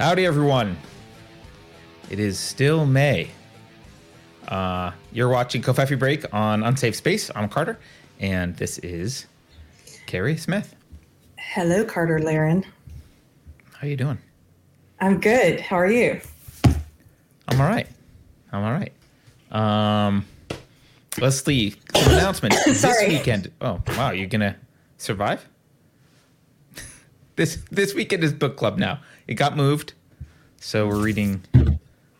Howdy, everyone. It is still May. Uh, you're watching Covfefe Break on Unsafe Space. I'm Carter, and this is Keri Smith. Hello, Carter Laren. How are you doing? I'm good. How are you? I'm all right. I'm all right. Um, let's see. Some announcement this weekend. Oh wow, you're gonna survive? this this weekend is book club now. It got moved, so we're reading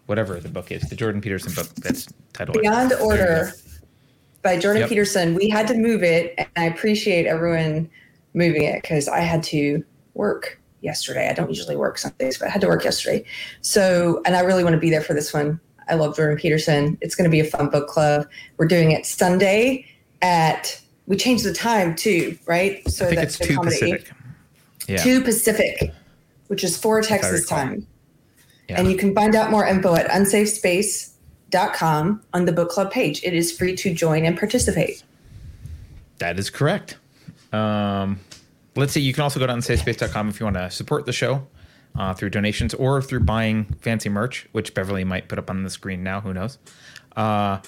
whatever the book is, the Jordan Peterson book that's titled Beyond you Order by Jordan Yep. Peterson. We had to move it, and I appreciate everyone moving it because I had to work yesterday. I don't usually work Sundays, but I had to work yesterday. So, and I really want to be there for this one. I love Jordan Peterson. It's going to be a fun book club. We're doing it Sunday at. We changed the time too, right? So I think that it's two Pacific. Yeah. Two Pacific, which is four Texas time. yeah. And you can find out more info at unsafespace.com on the book club page. It is free to join and participate. That is correct. Um, let's see. You can also go to unsafespace.com if you want to support the show uh, through donations or through buying fancy merch, which Beverly might put up on the screen now. Who knows? Uh,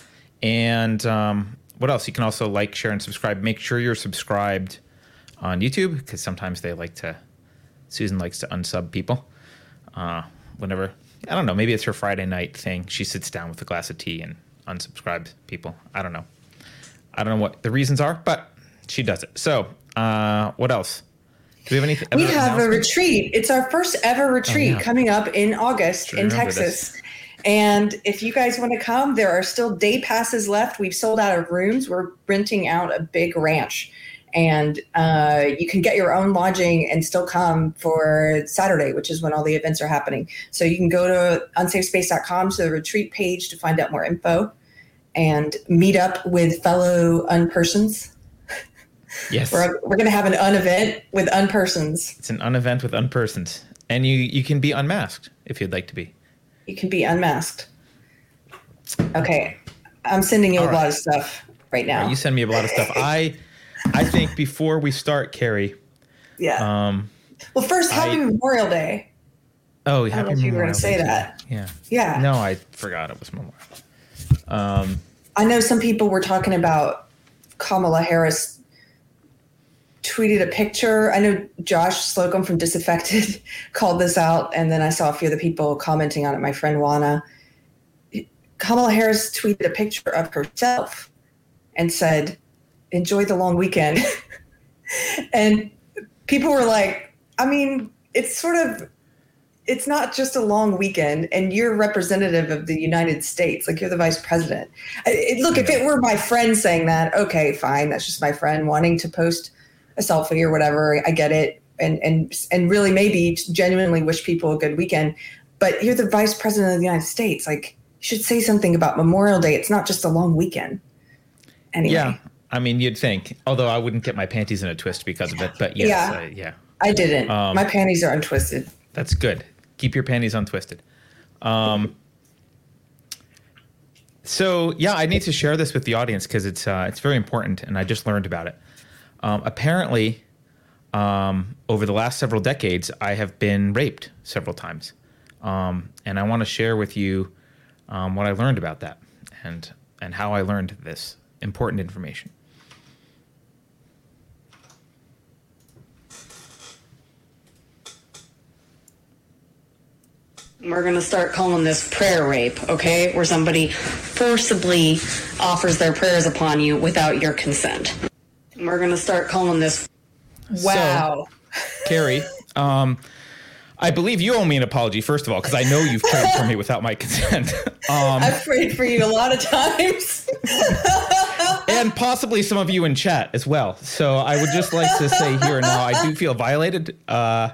and um, what else? You can also like, share, and subscribe. Make sure you're subscribed on YouTube because sometimes they like to. Susan likes to unsub people. Uh, whenever I don't know, maybe it's her Friday night thing. She sits down with a glass of tea and unsubscribes people. I don't know. I don't know what the reasons are, but she does it. So, uh, what else? Do we have anything? We have a retreat. It's our first ever retreat Oh, yeah. coming up in August Sure in Texas. And if you guys want to come, there are still day passes left. We've sold out of rooms. We're renting out a big ranch. And uh, you can get your own lodging and still come for Saturday, which is when all the events are happening. So you can go to unsafespace.com to the retreat page to find out more info and meet up with fellow unpersons. Yes, We're, we're going to have an unevent with unpersons. it's an unevent with unpersons. and you you can be unmasked if you'd like to be. You can be unmasked. Okay. I'm sending you All a lot of stuff right now. You send me a lot of stuff. I I think before we start, Keri. yeah. Um, well, first, happy I- Memorial Day. oh, Happy I don't know if you were going to say Day. that. Yeah. Yeah. No, I forgot it was Memorial. Um, I know some people were talking about Kamala Harris tweeted a picture. I know Josh Slocum from Disaffected called this out, and then I saw a few of the people commenting on it. My friend Juana. Kamala Harris tweeted a picture of herself and said, "Enjoy the long weekend." and people were like, "I mean, it's sort of." It's not just a long weekend, and you're representative of the United States. Like you're the vice president. I- it- look, if it were my friend saying that, okay, fine. That's just my friend wanting to post a selfie or whatever. I get it, and and and really maybe genuinely wish people a good weekend. But you're the vice president of the United States. Like you should say something about Memorial Day. It's not just a long weekend. Anyway, yeah, I mean, you'd think. Although I wouldn't get my panties in a twist because of it, but yes, Yeah. uh, yeah, I didn't. Um, my panties are untwisted. that's good. Keep your panties untwisted. Um, so yeah, I need to share this with the audience because it's uh, it's very important, and I just learned about it. Um, apparently, um, over the last several decades, I have been raped several times, um, and I want to share with you um, what I learned about that and and how I learned this important information. We're going to start calling this prayer rape, okay? Where somebody forcibly offers their prayers upon you without your consent. We're going to start calling this Wow. Keri, um, I believe you owe me an apology first of all because I know you've prayed for me without my consent, um, I've prayed for you a lot of times. and possibly some of you in chat as well. So I would just like to say here and now, I do feel violated. Uh,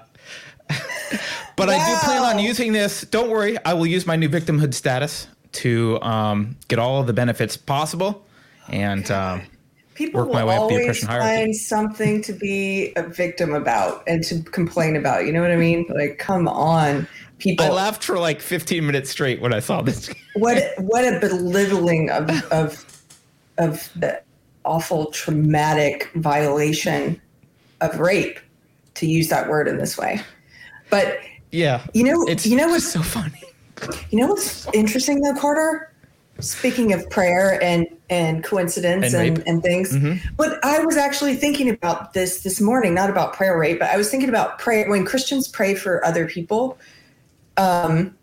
but I do plan on using this. Don't worry, I will use my new victimhood status to um, get all of the benefits possible, and um, People Work my will way up the always oppression hierarchy. find something to be a victim about and to complain about. You know what I mean? Like, come on, people. I laughed for like 15 minutes straight when I saw this. what what a belittling of of of the awful traumatic violation of rape to use that word in this way but yeah. You know- it's you know what's- so funny. You know what's interesting though, Carter? Speaking of prayer and and coincidence And and, and, things, but I was actually thinking about this this morning, not about prayer rape, but I was thinking about prayer when Christians pray for other people. Um,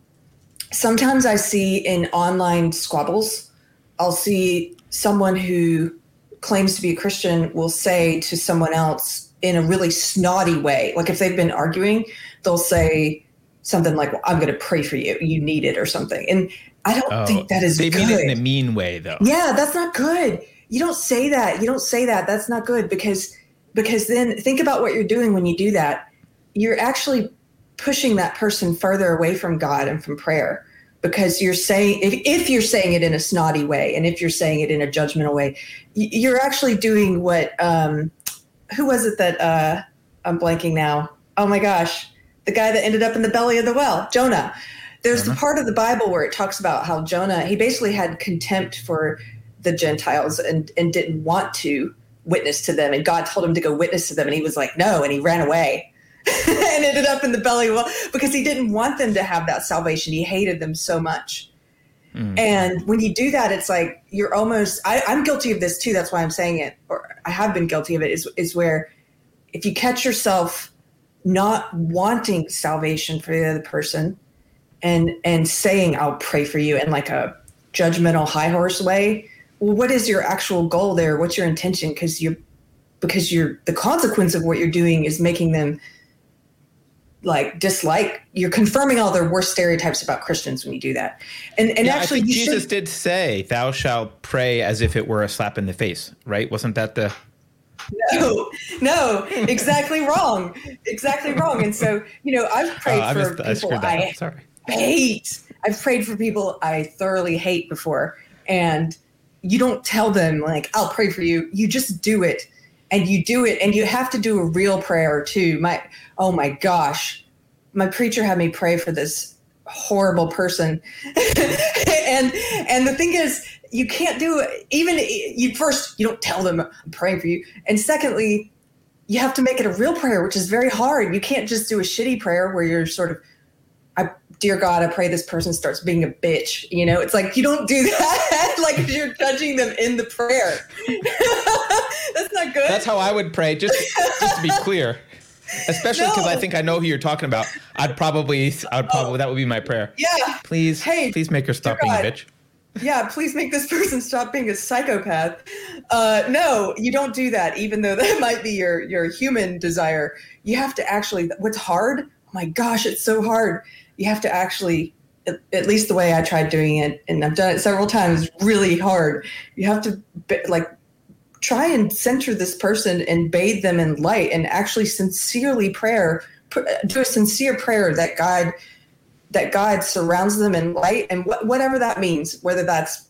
sometimes I see in online squabbles, I'll see someone who claims to be a Christian will say to someone else in a really snotty way, like if they've been arguing, they'll say something like, well, "I'm going to pray for you. You need it," or something. And I don't think that is Oh, they good. mean it in a mean way, though. Yeah, that's not good. You don't say that. You don't say that. That's not good because because then think about what you're doing when you do that. You're actually pushing that person further away from God and from prayer because you're saying if, if you're saying it in a snotty way and if you're saying it in a judgmental way, you're actually doing what um who was it that uh I'm blanking now. Oh my gosh. The guy that ended up in the belly of the well, Jonah. There's the uh-huh. part of the Bible where it talks about how Jonah, he basically had contempt for the Gentiles and, and didn't want to witness to them. And God told him to go witness to them. And he was like, no. And he ran away and ended up in the belly of the well because he didn't want them to have that salvation. He hated them so much. Mm. And when you do that, it's like you're almost, I, I'm guilty of this too. That's why I'm saying it, or I have been guilty of it, is, is where if you catch yourself not wanting salvation for the other person and and saying I'll pray for you in like a judgmental high horse way, well, what is your actual goal there? What's your intention? Because you're because you're the consequence of what you're doing is making them like dislike you're confirming all their worst stereotypes about Christians when you do that. And and Yeah, actually I think you Jesus should, did say, "Thou shalt pray as if it were a slap in the face." Right? Wasn't that the? no, no, exactly wrong. Exactly wrong. And so, you know, I've oh, prayed Oh, I, for missed, people I I. Sorry. hate. I've prayed for people I thoroughly hate before, and you don't tell them like I'll pray for you. You just do it, and you do it, and you have to do a real prayer too. My oh my gosh, my preacher had me pray for this horrible person, and and the thing is, you can't do it. Even you first, you don't tell them I'm praying for you, and secondly, you have to make it a real prayer, which is very hard. You can't just do a shitty prayer where you're sort of I, dear God, I pray this person starts being a bitch. You know, it's like you don't do that. like you're judging them in the prayer. That's not good. That's how I would pray. Just, just to be clear, especially because I think I know who you're talking about. I'd probably, I'd probably oh. that would be my prayer. yeah, Please, Hey, please make her stop being a bitch. Yeah. Please make this person stop being a psychopath. Uh, no, you don't do that. Even though that might be your your human desire, you have to actually. What's hard? Oh my gosh, it's so hard. You have to actually. At, at least the way I tried doing it, and I've done it several times, really hard. You have to be- like try and center this person and bathe them in light and actually sincerely prayer pr- do a sincere prayer that god that god surrounds them in light and wh- whatever that means whether that's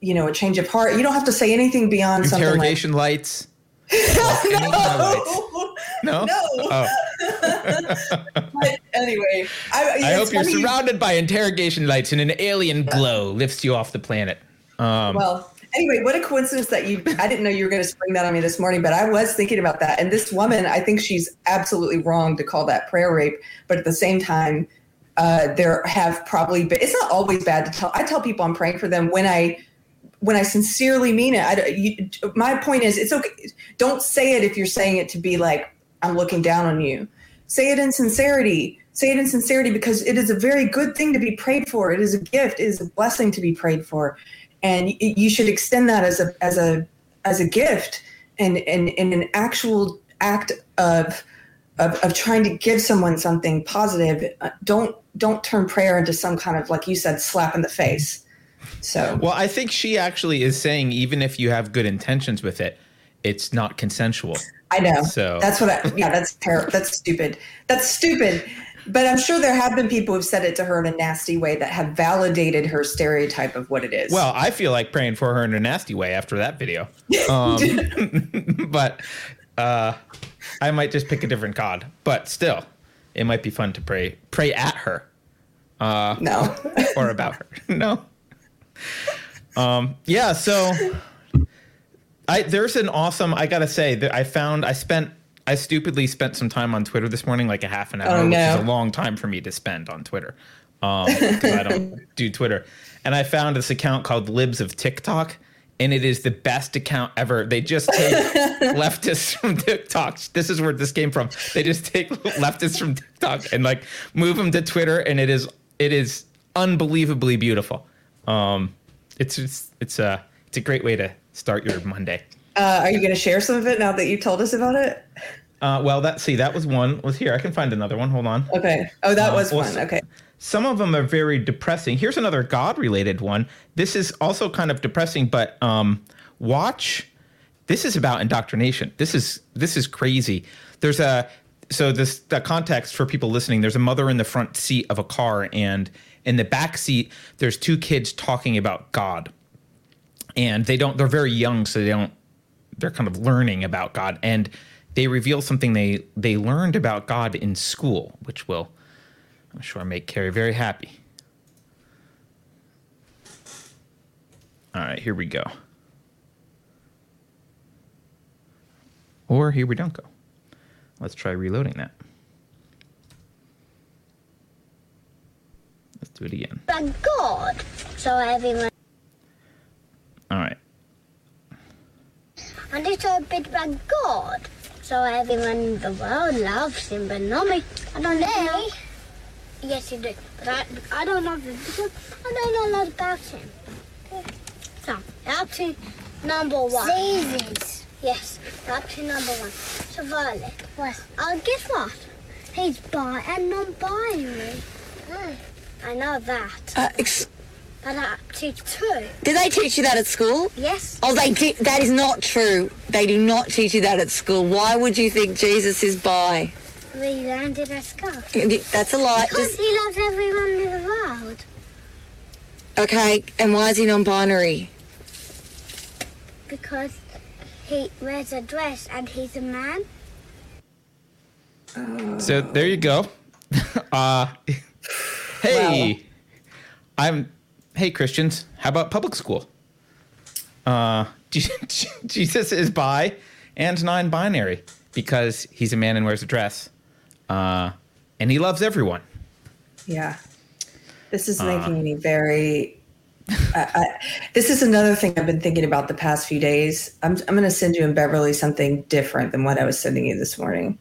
you know a change of heart you don't have to say anything beyond something like Interrogation lights. no, No. no. Oh. but anyway i, I hope you're surrounded by interrogation lights and an alien glow lifts you off the planet. Um, Well, anyway, what a coincidence that you, I didn't know you were going to spring that on me this morning, but I was thinking about that. And this woman, I think she's absolutely wrong to call that prayer rape. But at the same time, uh, there have probably been, it's not always bad to tell, I tell people I'm praying for them when I, when I sincerely mean it. I, you, my point is, it's okay. Don't say it if you're saying it to be like, I'm looking down on you. Say it in sincerity. Say it in sincerity because it is a very good thing to be prayed for. It is a gift. It is a blessing to be prayed for, and you should extend that as a as a as a gift and and, and an actual act of, of of trying to give someone something positive. Uh, don't don't turn prayer into some kind of like you said slap in the face. So well, I think she actually is saying even if you have good intentions with it, it's not consensual. I know. So- that's what I yeah, that's terrible. That's stupid. That's stupid. But I'm sure there have been people who've said it to her in a nasty way that have validated her stereotype of what it is. Well, I feel like praying for her in a nasty way after that video. Um, but uh, I might just pick a different god. But still, it might be fun to pray pray at her no. or about her. no. Um, yeah. So I there's an awesome. I gotta say that I found I spent I stupidly spent some time on Twitter this morning, like a half an hour, Oh, which is a long time for me to spend on Twitter because I don't do Twitter. And I found this account called Libs of TikTok, and it is the best account ever. They just take leftists from TikTok. This is where this came from. They just take leftists from TikTok and like move them to Twitter, and it is it is unbelievably beautiful. Um, it's it's it's a it's a great way to start your Monday. Uh, are you going to share some of it now that you told us about it? Uh, well, that see that was one. Was here. I can find another one. Hold on. Okay. Oh, that Uh, was one. Okay. Some of them are very depressing. Here's another God-related one. This is also kind of depressing, but um, watch. This is about indoctrination. This is this is crazy. There's a so this the context for people listening. There's a mother in the front seat of a car, and in the back seat, there's two kids talking about God, and they don't. They're very young, so they don't. They're kind of learning about God, and they reveal something they they learned about God in school, which will I'm sure make Keri very happy. All right, here we go. Or here we don't go. Let's try reloading that. Let's do it again. But God, so everyone. All right. And it's a bit about God, so everyone in the world loves him, but not me. I don't know. Yes, you do. But I, I don't know the because I don't know a lot about him. So, up to number one. Seasons. Yes, up to number one. So, Violet. What? Oh, guess what? He's bi and non-binary. I know that. Uh, ex- But to two. did they teach you that at school? Yes. Oh, they te- that is not true. They do not teach you that at school. Why would you think Jesus is bi? We learned it at school. That's a lot. Because Just, he loves everyone in the world. okay, and why is he non-binary? Because he wears a dress and he's a man. So there you go. uh, hey, I'm. Hey Christians, how about public school? Uh, Jesus is bi and non-binary because he's a man and wears a dress, uh, and he loves everyone. Yeah. This is Uh. making me very. I, I, this is another thing I've been thinking about the past few days. I'm, I'm going to send you and Beverly something different than what I was sending you this morning.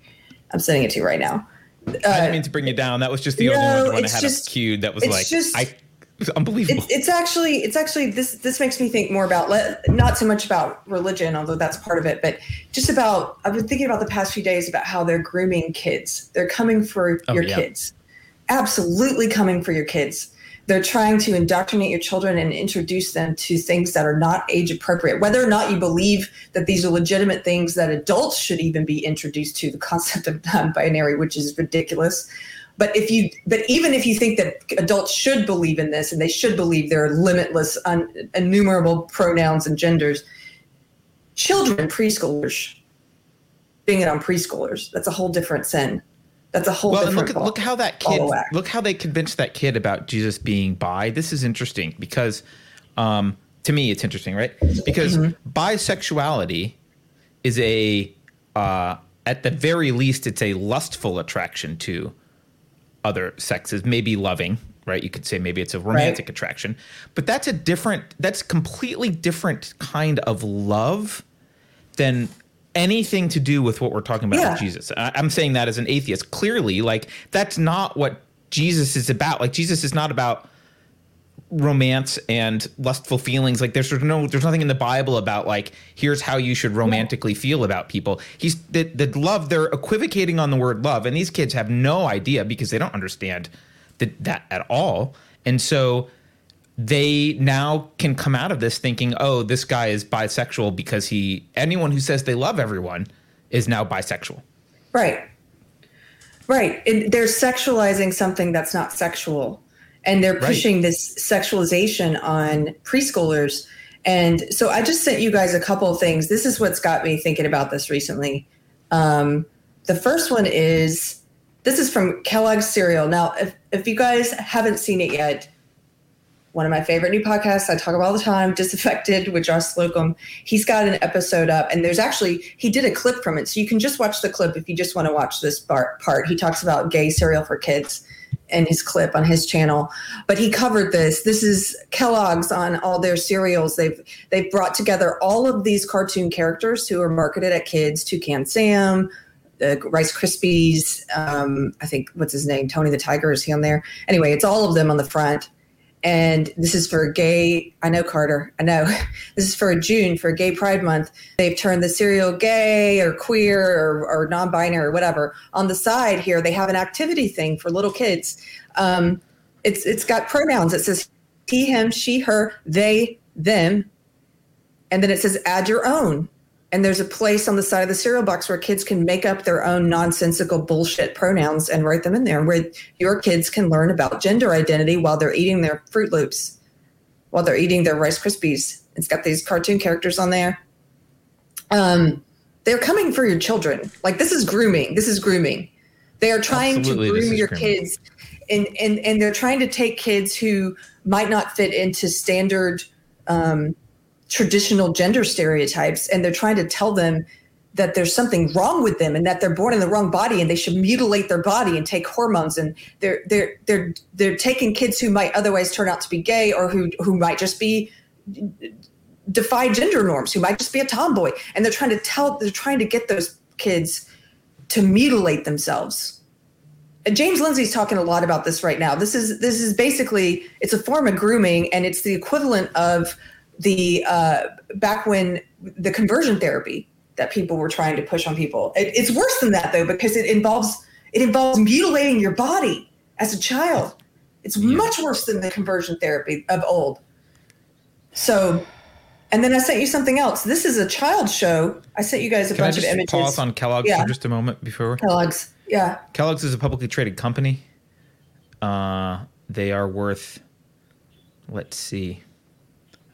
I'm sending it to you right now. I didn't mean to bring you down. That was just the no, only one I had just- queued. That was like just- I. It was unbelievable. It's, it's actually it's actually this this makes me think more about not so much about religion, although that's part of it, but just about I've been thinking about the past few days about how they're grooming kids. They're coming for Oh, your yeah. kids, absolutely coming for your kids. They're trying to indoctrinate your children and introduce them to things that are not age appropriate. Whether or not you believe that these are legitimate things that adults should even be introduced to, the concept of non-binary, which is ridiculous. But if you, but even if you think that adults should believe in this and they should believe there are limitless, un, innumerable pronouns and genders, children, preschoolers, being it on preschoolers, that's a whole different sin. That's a whole well, different. look ball- look how that kid look how they convinced that kid about Jesus being bi. This is interesting because um, to me it's interesting, right? Because Mm-hmm. bisexuality is a uh, at the very least it's a lustful attraction to other sexes, maybe loving, right? You could say maybe it's a romantic Right. attraction, but that's a different that's completely different kind of love than anything to do with what we're talking about Yeah. with Jesus. I, I'm saying that as an atheist. Clearly, like that's not what Jesus is about. Like Jesus is not about romance and lustful feelings. Like there's no there's nothing in the Bible about like here's how you should romantically feel about people. He's the the love they're equivocating on the word love, and these kids have no idea because they don't understand that that at all. And so they now can come out of this thinking, oh, this guy is bisexual because he anyone who says they love everyone is now bisexual. Right. Right. And they're sexualizing something that's not sexual. And they're Right. pushing this sexualization on preschoolers. And so I just sent you guys a couple of things. This is what's got me thinking about this recently. Um, the first one is this is from Kellogg's cereal. Now, if, if you guys haven't seen it yet, one of my favorite new podcasts I talk about all the time, Disaffected with Josh Slocum. He's got an episode up, and there's actually, he did a clip from it. So you can just watch the clip if you just want to watch this part. part. He talks about gay cereal for kids in his clip on his channel. But he covered this. This is Kellogg's on all their cereals. They've they've brought together all of these cartoon characters who are marketed at kids, Toucan Sam, the Rice Krispies. Um, I think what's his name, Tony the Tiger. Is he on there? Anyway, it's all of them on the front. And this is for gay. I know Carter. I know this is for June for Gay Pride Month. They've turned the cereal gay or queer or, or non-binary or whatever. On the side here, they have an activity thing for little kids. Um, it's it's got pronouns. It says he, him, she, her, they, them, and then it says add your own and there's a place on the side of the cereal box where kids can make up their own nonsensical bullshit pronouns and write them in there where your kids can learn about gender identity while they're eating their Froot Loops while they're eating their rice krispies. It's got these cartoon characters on there. Um, they're coming for your children. Like this is grooming. This is grooming. They are trying Absolutely, to groom your grooming. kids and, and and they're trying to take kids who might not fit into standard um, traditional gender stereotypes and they're trying to tell them that there's something wrong with them and that they're born in the wrong body and they should mutilate their body and take hormones. And they're they're they're they're taking kids who might otherwise turn out to be gay or who who might just be defy gender norms who might just be a tomboy. And they're trying to tell they're trying to get those kids to mutilate themselves. And James Lindsay's talking a lot about this right now. This is this is basically it's a form of grooming, and it's the equivalent of the uh, back when the conversion therapy that people were trying to push on people. It, it's worse than that though because it involves it involves mutilating your body as a child. It's much worse than the conversion therapy of old. So, and then I sent you something else. This is a child show. I sent you guys a Can I bunch just of images. pause on Kellogg's Yeah. for just a moment before? Kellogg's. Yeah. Kellogg's is a publicly traded company. Uh, they are worth, let's see, I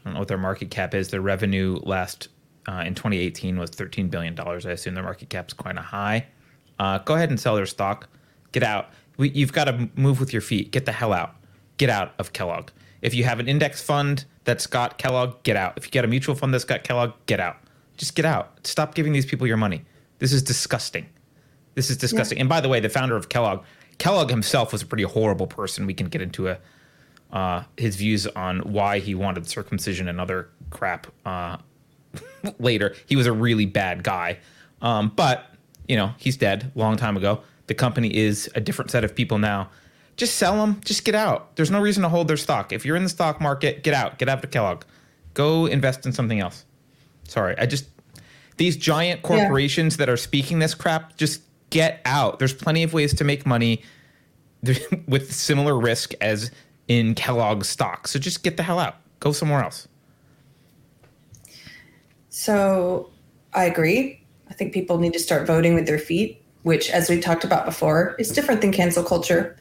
what their market cap is. Their revenue last uh, in 2018 was 13 billion dollars. I assume their market cap's quite a high. Uh, go ahead and sell their stock. Get out. We, you've got to move with your feet. Get the hell out. Get out of Kellogg. If you have an index fund that's got Kellogg, get out. If you get a mutual fund that's got Kellogg, get out. Just get out. Stop giving these people your money. This is disgusting. This is disgusting. And by the way, the founder of Kellogg, Kellogg himself was a pretty horrible person. We can get into a uh, his views on why he wanted circumcision and other crap uh, later. He was a really bad guy, um, but you know he's dead a long time ago. The company is a different set of people now. Just sell them. Just get out. There's no reason to hold their stock. If you're in the stock market, get out. Get out of Kellogg. Go invest in something else. Sorry, I just these giant corporations that are speaking this crap just get out there's plenty of ways to make money with similar risk as in kellogg's stock so just get the hell out go somewhere else So I agree. I think people need to start voting with their feet, which, as we talked about before, is different than cancel culture.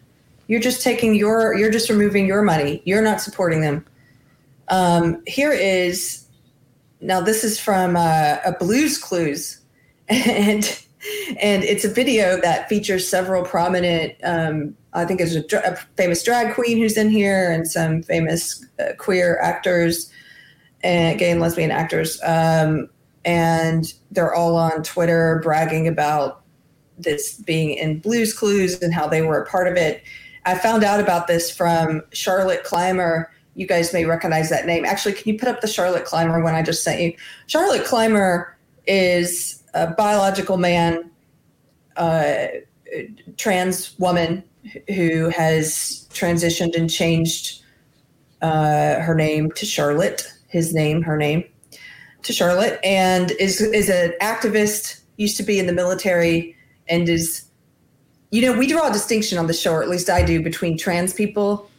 You're just taking your, you're just removing your money. You're not supporting them. Um, here is, now this is from uh, a Blues Clues, and and it's a video that features several prominent. Um, I think there's a, a famous drag queen who's in here, and some famous uh, queer actors and gay and lesbian actors. Um, and they're all on Twitter bragging about this being in Blues Clues and how they were a part of it. I found out about this from Charlotte Clymer. You guys may recognize that name. Actually, can you put up the Charlotte Clymer one I just sent you? Charlotte Clymer is a biological man, uh, trans woman who has transitioned and changed uh, her name to Charlotte, his name, her name, to Charlotte, and is is an activist. Used to be in the military, and is, you know, we draw a distinction on the show, or at least I do, between trans people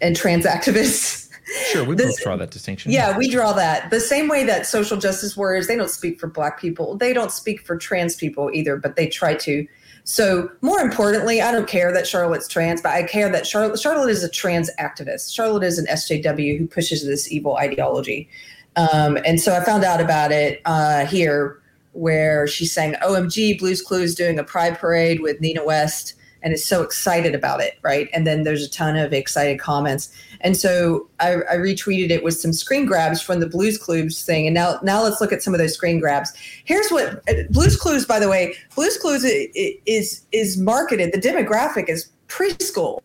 and trans activists. sure we This- both draw that distinction Yeah, we draw that the same way that social justice warriors they don't speak for black people. They don't speak for trans people either, but they try to. So, more importantly, I don't care that Charlotte's trans, but I care that Charlotte Charlotte is a trans activist. Charlotte is an SJW who pushes this evil ideology. Um, and so I found out about it uh, here where she sang OMG Blues Clues doing a pride parade with Nina West and is so excited about it, right? And then there's a ton of excited comments. And so I, I retweeted it with some screen grabs from the Blues Clues thing. And now now let's look at some of those screen grabs. Here's what uh, Blues Clues, by the way, Blues Clues is is marketed. The demographic is preschool.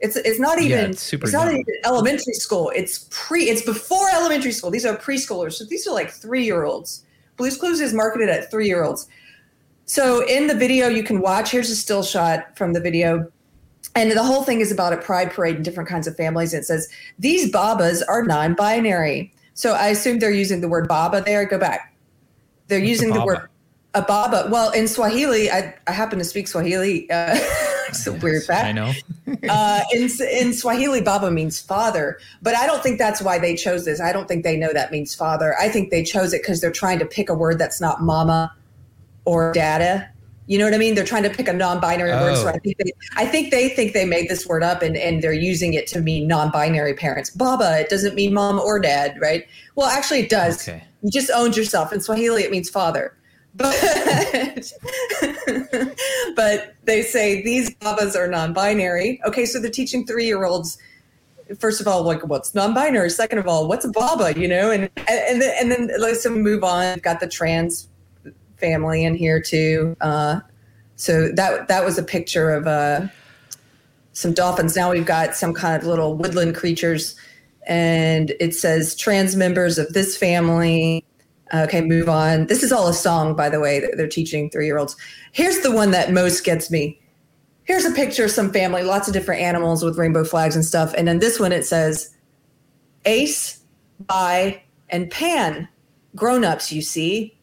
It's it's not even Yeah, it's super it's not young. even elementary school. It's pre it's before elementary school. These are preschoolers. So these are like three year olds. Blues Clues is marketed at three year olds. So in the video you can watch, here's a still shot from the video. And the whole thing is about a pride parade and different kinds of families. It says, these babas are non binary. So I assume they're using the word baba there. Go back. They're What's using the word a baba. Well, in Swahili, I, I happen to speak Swahili. Uh, it's a weird fact I know. uh, in, in Swahili, Baba means father, but I don't think that's why they chose this. I don't think they know that means father. I think they chose it because they're trying to pick a word that's not mama or dada. You know what I mean? They're trying to pick a non-binary word. So Oh. I think they, I think they think they made this word up and, and they're using it to mean non-binary parents. Baba, it doesn't mean mom or dad, right? Well, actually, it does. Okay. You just owned yourself. In Swahili, it means father. But but they say these babas are non-binary. Okay, so they're teaching three-year-olds. First of all, like what's non-binary? Second of all, what's a baba? You know, and and then, and then let's move on. We've got the trans family in here too. Uh, so that that was a picture of uh, some dolphins. Now we've got some kind of little woodland creatures, and it says trans members of this family. Okay, move on. This is all a song, by the way, that they're teaching three year olds. Here's the one that most gets me. Here's a picture of some family, lots of different animals with rainbow flags and stuff. And then this one, it says Ace, Bi, and Pan, grown ups, you see.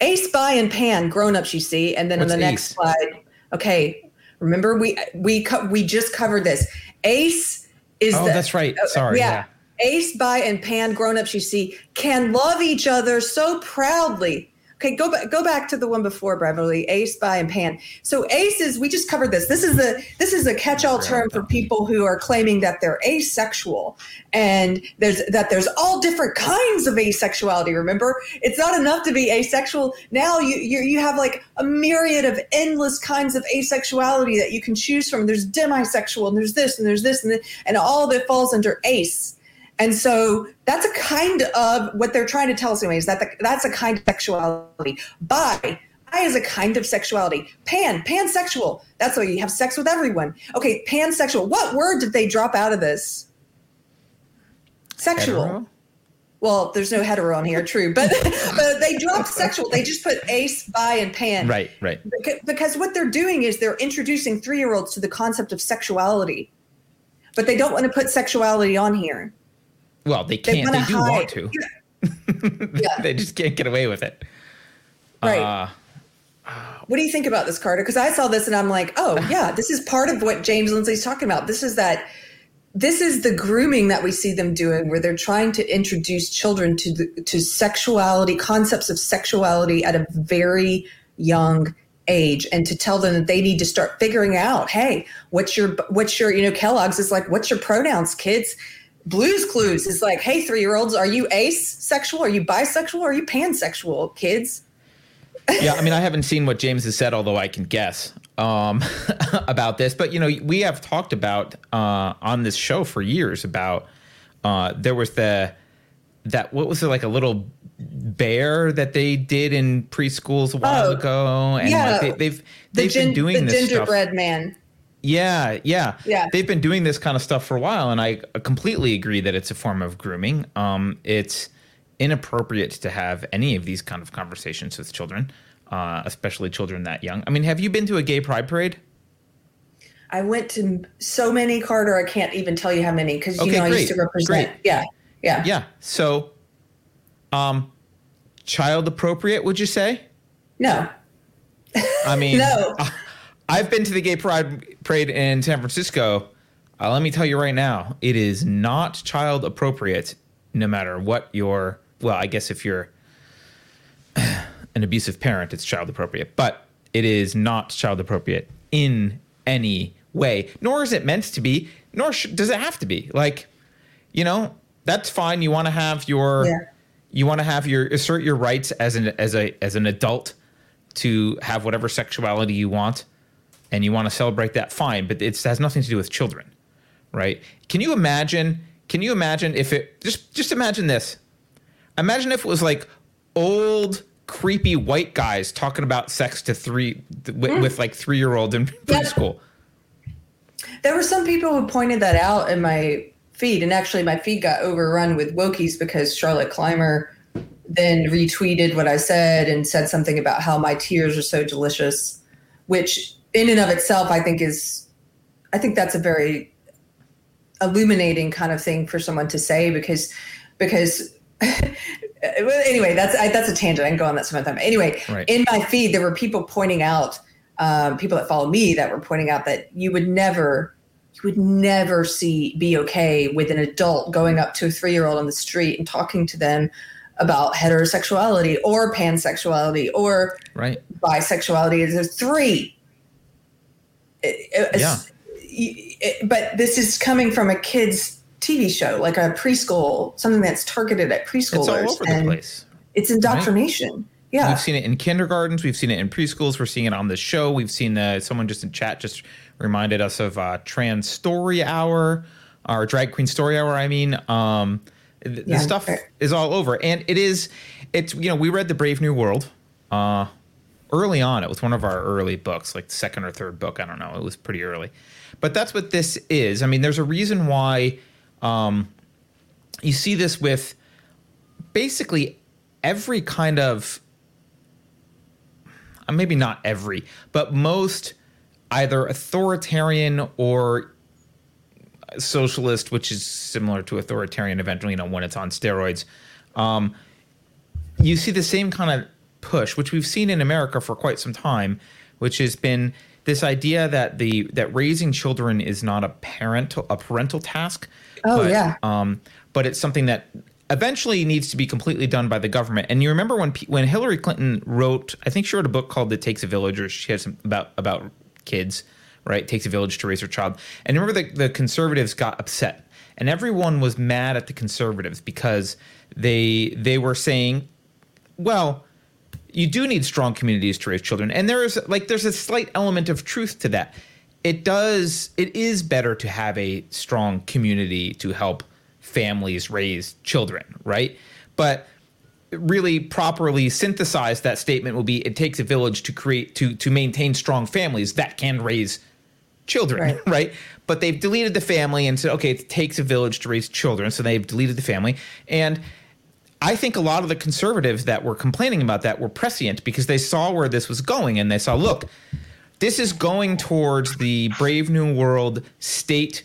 Ace, Bi, and Pan, grown ups, you see. And then What's on the Ace? next slide, okay, remember we we co- we just covered this. Ace is Oh, the, that's right. Uh, Sorry. Yeah. Ace, Bi, and Pan, grown-ups you see, can love each other so proudly. Okay, go back. Go back to the one before Beverly. Ace, Bi, and Pan. So Ace is. We just covered this. This is the. This is a catch-all term for people who are claiming that they're asexual, and there's that there's all different kinds of asexuality. Remember, it's not enough to be asexual. Now you you you have like a myriad of endless kinds of asexuality that you can choose from. There's demisexual, and there's this, and there's this, and, th- and all of it falls under ace. And so that's a kind of what they're trying to tell us anyway, is that the, that's a kind of sexuality. Bi, bi is a kind of sexuality. Pan, pansexual. That's why you have sex with everyone. Okay, pansexual. What word did they drop out of this? Sexual. Hetero? Well, there's no hetero on here, true, but but they dropped sexual. They just put ace, bi, and pan. Right. Right. Beca- because what they're doing is they're introducing three year olds to the concept of sexuality, but they don't want to put sexuality on here. Well, they They can't. They, wanna do hide- want to. Yeah. they just can't get away with it. Right. Uh, What do you think about this, Carter? Because I saw this and I'm like, oh yeah, this is part of what James Lindsay's talking about. This is that. This is the grooming that we see them doing, where they're trying to introduce children to the, to sexuality, concepts of sexuality at a very young age, and to tell them that they need to start figuring out, hey, what's your what's your you know Kellogg's is like, what's your pronouns, kids? Blues Clues is like, hey, three year olds, are you asexual? Are you bisexual? Are you pansexual, kids? yeah, I mean, I haven't seen what James has said, although I can guess um, about this. But you know, we have talked about uh, on this show for years about uh, there was the that what was it like a little bear that they did in preschools a while Oh, ago, and yeah. like they, they've they've gin- been doing the this stuff. gingerbread man. Yeah, yeah, Yeah. They've been doing this kind of stuff for a while, and I completely agree that it's a form of grooming. Um, it's inappropriate to have any of these kind of conversations with children, uh, especially children that young. I mean, have you been to a gay pride parade? I went to so many, Carter. I can't even tell you how many because you Okay, know I used to represent. great. Yeah, yeah, Yeah. So, um, child appropriate? Would you say? No, I mean, No. I've been to the gay pride parade in San Francisco. Uh, let me tell you right now, it is not child appropriate, no matter what your. Well, I guess if you're an abusive parent, it's child appropriate, but it is not child appropriate in any way. Nor is it meant to be. Nor sh- does it have to be. Like, you know, that's fine. You want to have your. Yeah. You want to have your assert your rights as an as a as an adult to have whatever sexuality you want and you want to celebrate that, fine. But it has nothing to do with children, right? Can you imagine? Can you imagine if it just just imagine this? Imagine if it was like old creepy white guys talking about sex to three with, with like three year olds in preschool. There were some people who pointed that out in my feed, and actually my feed got overrun with wokies because Charlotte Clymer then retweeted what I said and said something about how my tears are so delicious, which in and of itself I think is I think that's a very illuminating kind of thing for someone to say because because anyway that's I, that's a tangent I can go on that some other time anyway Right. in my feed there were people pointing out um, people that follow me that were pointing out that you would never you would never see be okay with an adult going up to a three year old on the street and talking to them about heterosexuality or pansexuality or Right. bisexuality as a three. Yeah. but this is coming from a kid's TV show, like a preschool, something that's targeted at preschoolers. It's all over the place. It's indoctrination. Yeah. We've seen it in kindergartens. We've seen it in preschools. We're seeing it on the show. We've seen uh, someone just in chat just reminded us of uh, Trans Story Hour, or Drag Queen Story Hour. I mean, um, th- Yeah, the stuff fair. is all over, and it is. It's you know we read the Brave New World uh, early on. It was one of our early books, like second or third book. I don't know. It was pretty early, but that's what this is. I mean, there's a reason why um, you see this with basically every kind of uh, maybe not every, but most either authoritarian or socialist, which is similar to authoritarian eventually, you know, when it's on steroids. Um, you see the same kind of push, which we've seen in America for quite some time, which has been this idea that the that raising children is not a parental a parental task. Oh, but, yeah. Um, but it's something that eventually needs to be completely done by the government. And you remember when when Hillary Clinton wrote, I think she wrote a book called "It Takes a Village," or she had some about about kids, right? It takes a village to raise her child. And remember the the conservatives got upset, and everyone was mad at the conservatives because they they were saying, well you do need strong communities to raise children. And there is like there's a slight element of truth to that. It does it is better to have a strong community to help families raise children right? But really properly synthesize that statement will be it takes a village to create to to maintain strong families that can raise children Right. right, but they've deleted the family and said okay it takes a village to raise children so they've deleted the family. And I think a lot of the conservatives that were complaining about that were prescient because they saw where this was going and they saw, look, this is going towards the Brave New World state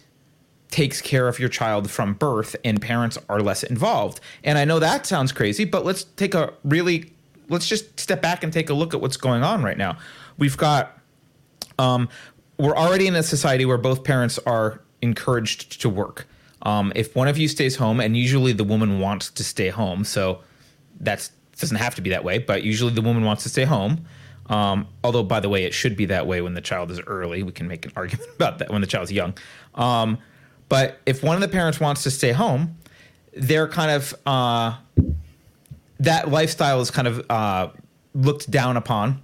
takes care of your child from birth and parents are less involved. And I know that sounds crazy, but let's take a really let's just step back and take a look at what's going on right now. We've got um, we're already in a society where both parents are encouraged to work. Um, if one of you stays home, and usually the woman wants to stay home, so that doesn't have to be that way, but usually the woman wants to stay home. Um, although, by the way, it should be that way when the child is early. We can make an argument about that when the child's young. Um, but if one of the parents wants to stay home, they're kind of uh, that lifestyle is kind of uh, looked down upon,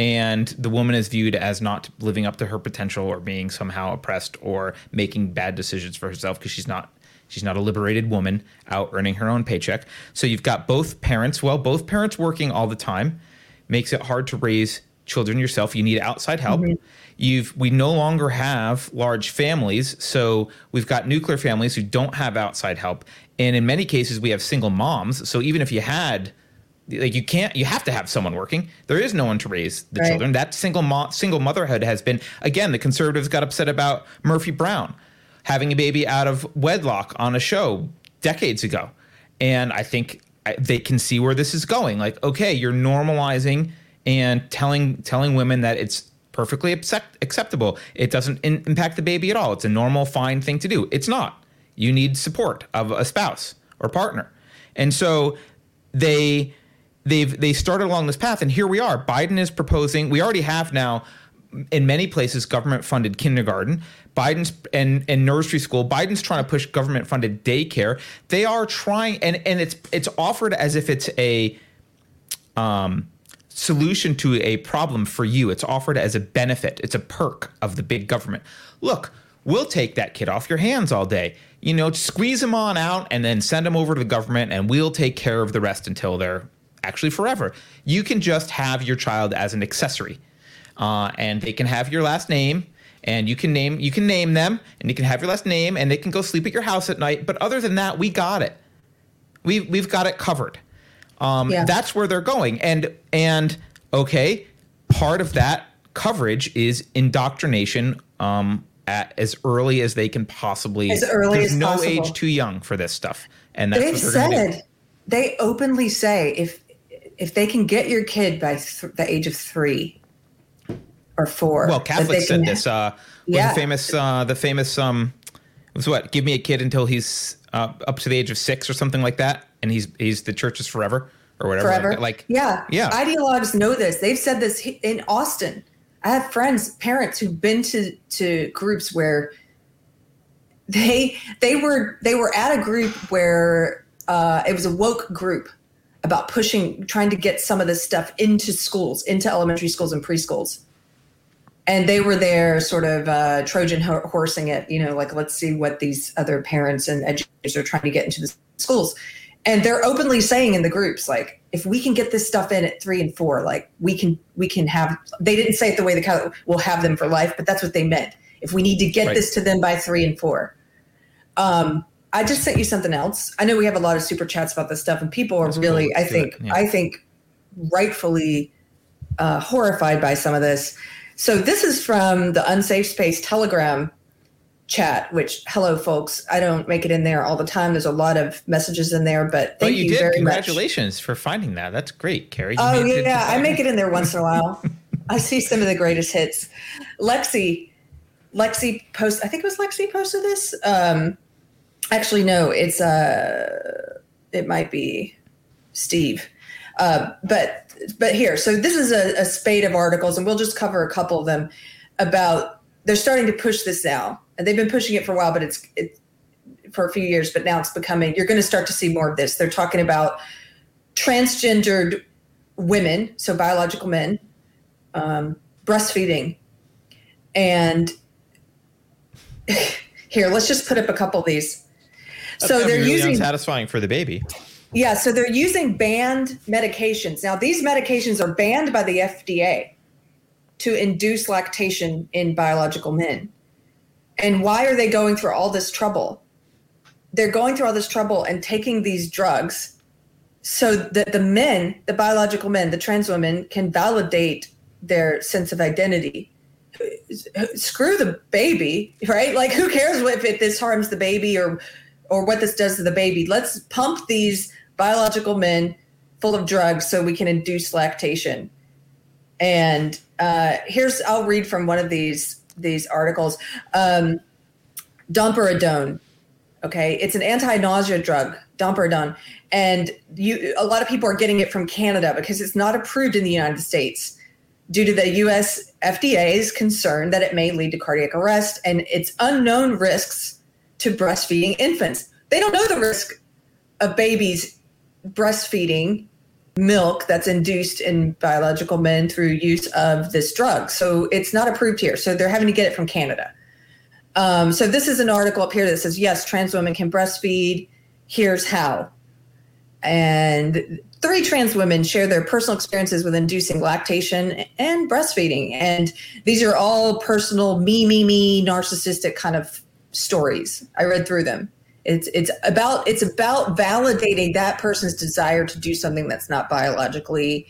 and the woman is viewed as not living up to her potential or being somehow oppressed or making bad decisions for herself because she's not she's not a liberated woman out earning her own paycheck. So you've got both parents. Well, both parents working all the time makes it hard to raise children yourself. You need outside help. Mm-hmm. You've we no longer have large families, so we've got nuclear families who don't have outside help, and in many cases we have single moms. So even if you had like you can't you have to have someone working. There is no one to raise the Right. children. That single mo- single motherhood has been again the conservatives got upset about murphy brown having a baby out of wedlock on a show decades ago. And i think I- they can see where this is going. Like okay you're normalizing and telling telling women that it's perfectly accept- acceptable. It doesn't in- impact the baby at all. It's a normal fine thing to do. It's not. You need support of a spouse or partner. And so they they've they started along this path and here we are biden is proposing we already have now in many places government funded kindergarten biden's and, and nursery school biden's trying to push government funded daycare they are trying and and it's it's offered as if it's a um solution to a problem for you. It's offered as a benefit. It's a perk of the big government. Look, we'll take that kid off your hands all day. You know, squeeze them on out and then send them over to the government and we'll take care of the rest until they're actually forever. You can just have your child as an accessory. Uh, and they can have your last name and you can name you can name them and you can have your last name and they can go sleep at your house at night but other than that we got it we we've got it covered um, Yeah. that's where they're going and and okay part of that coverage is indoctrination um, at as early as they can possibly As early there's as no possible. age too young for this stuff and that's They've what they're do. said, they openly say if if they can get your kid by th- the age of three or four. Well, Catholics said this. Uh, Yeah. the famous, uh, the famous, um, it was what? Give me a kid until he's uh, up to the age of six or something like that, and he's he's the church is forever or whatever. like forever. Like, yeah, yeah. Ideologues know this. They've said this in Austin. I have friends, parents who've been to to groups where they they were they were at a group where uh, it was a woke group about pushing, trying to get some of this stuff into schools, into elementary schools and preschools. And they were there, sort of uh, Trojan ho- horsing it, you know, like let's see what these other parents and educators are trying to get into the schools. And they're openly saying in the groups, like, if we can get this stuff in at three and four, like we can, we can have. They didn't say it the way the Catholic will have them for life, but that's what they meant. If we need to get Right. this to them by three and four, um, I just sent you something else. I know we have a lot of super chats about this stuff, and people are That's cool. really, I think. Yeah. I think, rightfully uh, horrified by some of this. So this is from the Unsafe Space Telegram chat. Which, hello, folks. I don't make it in there all the time. There's a lot of messages in there, but thank you, you, did. very much. Congratulations for finding that. That's great, Keri. You Oh good yeah, I make it in there once in a while. I see some of the greatest hits. Lexi, Lexi post. I think it was Lexi posted this. Um, actually, no, it's uh, it might be Steve. Uh, but but here, so this is a, a spate of articles, and we'll just cover a couple of them about. They're starting to push this now, and they've been pushing it for a while, but it's it for a few years. But now it's becoming. You're going to start to see more of this. They're talking about transgendered women, so biological men, um, breastfeeding. And here, let's just put up a couple of these. So they're really using satisfying for the baby. yeah, so they're using banned medications. Now, these medications are banned by the FDA to induce lactation in biological men. And why are they going through all this trouble? They're going through all this trouble and taking these drugs so that the men, the biological men, the trans women, can validate their sense of identity. Screw the baby, right? Like, who cares if, if this harms the baby or or what this does to the baby? Let's pump these biological men full of drugs so we can induce lactation. And uh, here's I'll read from one of these these articles. Um, Domperidone, okay, it's an anti-nausea drug, Domperidone, and you a lot of people are getting it from Canada because it's not approved in the United States due to the U.S. FDA's concern that it may lead to cardiac arrest and its unknown risks to breastfeeding infants. They don't know the risk of babies breastfeeding milk that's induced in biological men through use of this drug. So it's not approved here. So they're having to get it from Canada. Um, so this is an article up here that says, yes, trans women can breastfeed. Here's how. And three trans women share their personal experiences with inducing lactation and breastfeeding. And these are all personal, me, me, me, narcissistic kind of stories. I read through them. It's it's about it's about validating that person's desire to do something that's not biologically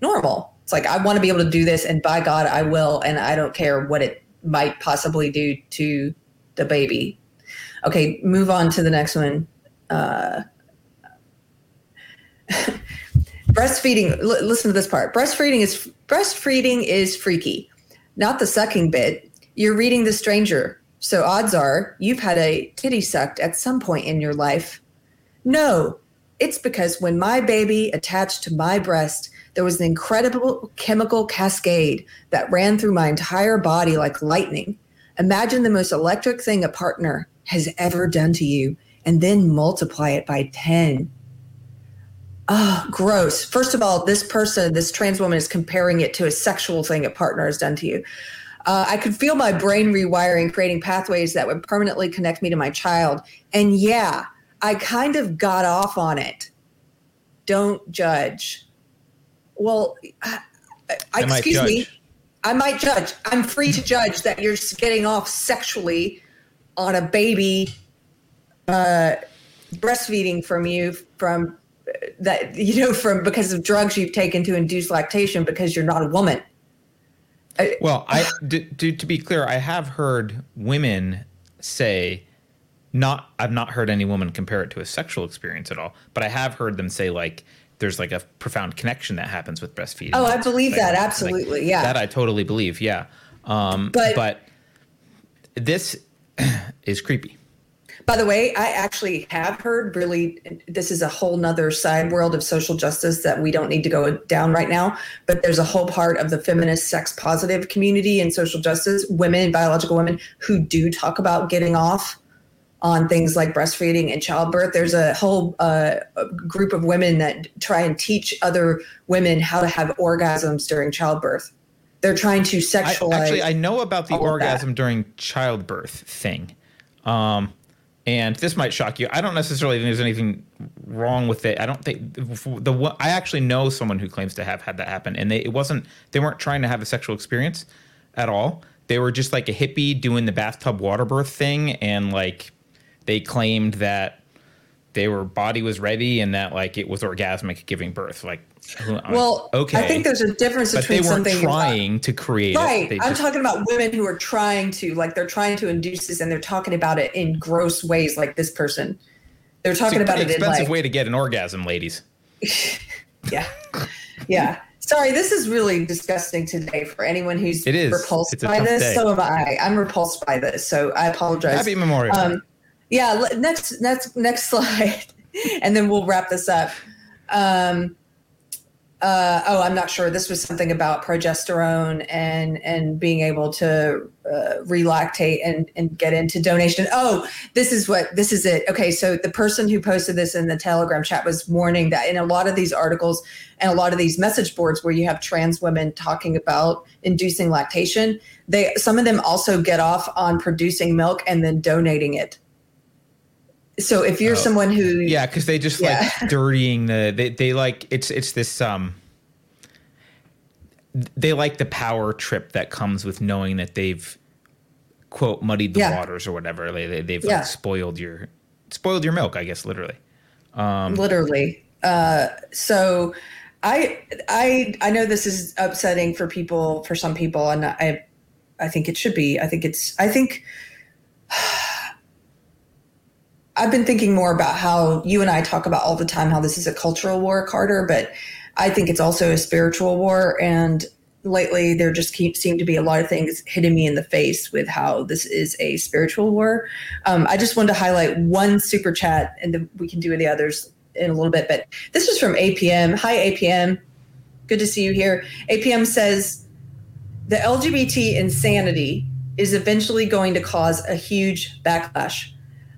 normal. It's like I want to be able to do this, and by God, I will, and I don't care what it might possibly do to the baby. Okay, move on to the next one. Uh, breastfeeding. L- listen to this part. Breastfeeding is breastfeeding is freaky, not the sucking bit. You're reading the stranger, so odds are you've had a titty sucked at some point in your life. No, it's because when my baby attached to my breast, there was an incredible chemical cascade that ran through my entire body like lightning. Imagine the most electric thing a partner has ever done to you, and then multiply it by 10. oh, gross. First of all, this person, this trans woman, is comparing it to a sexual thing a partner has done to you. Uh, I could feel my brain rewiring, creating pathways that would permanently connect me to my child. And yeah, I kind of got off on it. Don't judge. Well, I, I, excuse me. I might judge. I'm free to judge that you're getting off sexually on a baby uh, breastfeeding from you from uh, that you know from because of drugs you've taken to induce lactation because you're not a woman. Well, I d- d- to be clear, I have heard women say not I've not heard any woman compare it to a sexual experience at all, but I have heard them say like there's like a profound connection that happens with breastfeeding. Oh, I believe Like- that like, absolutely. yeah. That I totally believe, yeah. Um But- but this is creepy. By the way, I actually have heard really, this is a whole nother side world of social justice that we don't need to go down right now. But there's a whole part of the feminist sex positive community and social justice, women, biological women, who do talk about getting off on things like breastfeeding and childbirth. There's a whole uh, group of women that try and teach other women how to have orgasms during childbirth. They're trying to I, sexualize. actually, I know about the all of that. orgasm during childbirth thing. Um, and this might shock you. I don't necessarily think there's anything wrong with it. I don't think the I actually know someone who claims to have had that happen, and they it wasn't they weren't trying to have a sexual experience at all. They were just like a hippie doing the bathtub water birth thing, and like they claimed that their body was ready and that like it was orgasmic giving birth. Like, well, okay, I think there's a difference but they between weren't something trying to create Right. I'm talking about women who are trying to, like, they're trying to induce this and they're talking about it in gross ways, like this person. They're talking about it in expensive like, way to get an orgasm, ladies. yeah. Yeah. Sorry, this is really disgusting today for anyone who's It is. repulsed by this. day. So am I. I'm repulsed by this. So I apologize. Happy Memorial. Um, yeah. Next, next, next slide, and then we'll wrap this up. Um, uh, oh, I'm not sure. This was something about progesterone and and being able to uh, relactate and and get into donation. Oh, this is what this is it. Okay, so the person who posted this in the Telegram chat was warning that in a lot of these articles and a lot of these message boards where you have trans women talking about inducing lactation, they some of them also get off on producing milk and then donating it. So if you're Oh. someone who yeah, because they just yeah. like dirtying the they, they like it's it's this um they like the power trip that comes with knowing that they've quote muddied the Yeah. waters or whatever. They, they they've Yeah. like spoiled your spoiled your milk, I guess literally. literally uh so i i i know this is upsetting for people for some people and i i think it should be i think it's i think i've been thinking more about how you and i talk about all the time how this is a cultural war carter but i think it's also a spiritual war. And lately there just keep seem to be a lot of things hitting me in the face with how this is a spiritual war. Um, i just wanted to highlight one super chat and then we can do the others in a little bit but this is from apm hi apm good to see you here. Apm says the lgbt insanity is eventually going to cause a huge backlash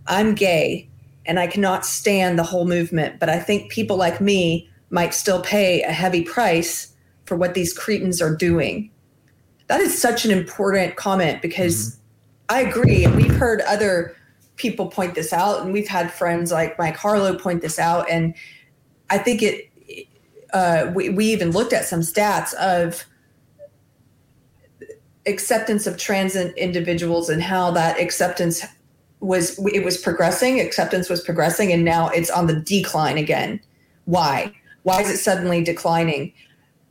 i'm gay and i cannot stand the whole movement but i think people like me might still pay a heavy price for what these cretins are doing that is such an important comment because I agree. And we've heard other people point this out, and we've had friends like Mike Harlow point this out. And I think it, uh, we, we even looked at some stats of acceptance of trans individuals and how that acceptance was it was progressing acceptance was progressing and now it's on the decline again. Why? Why is it suddenly declining?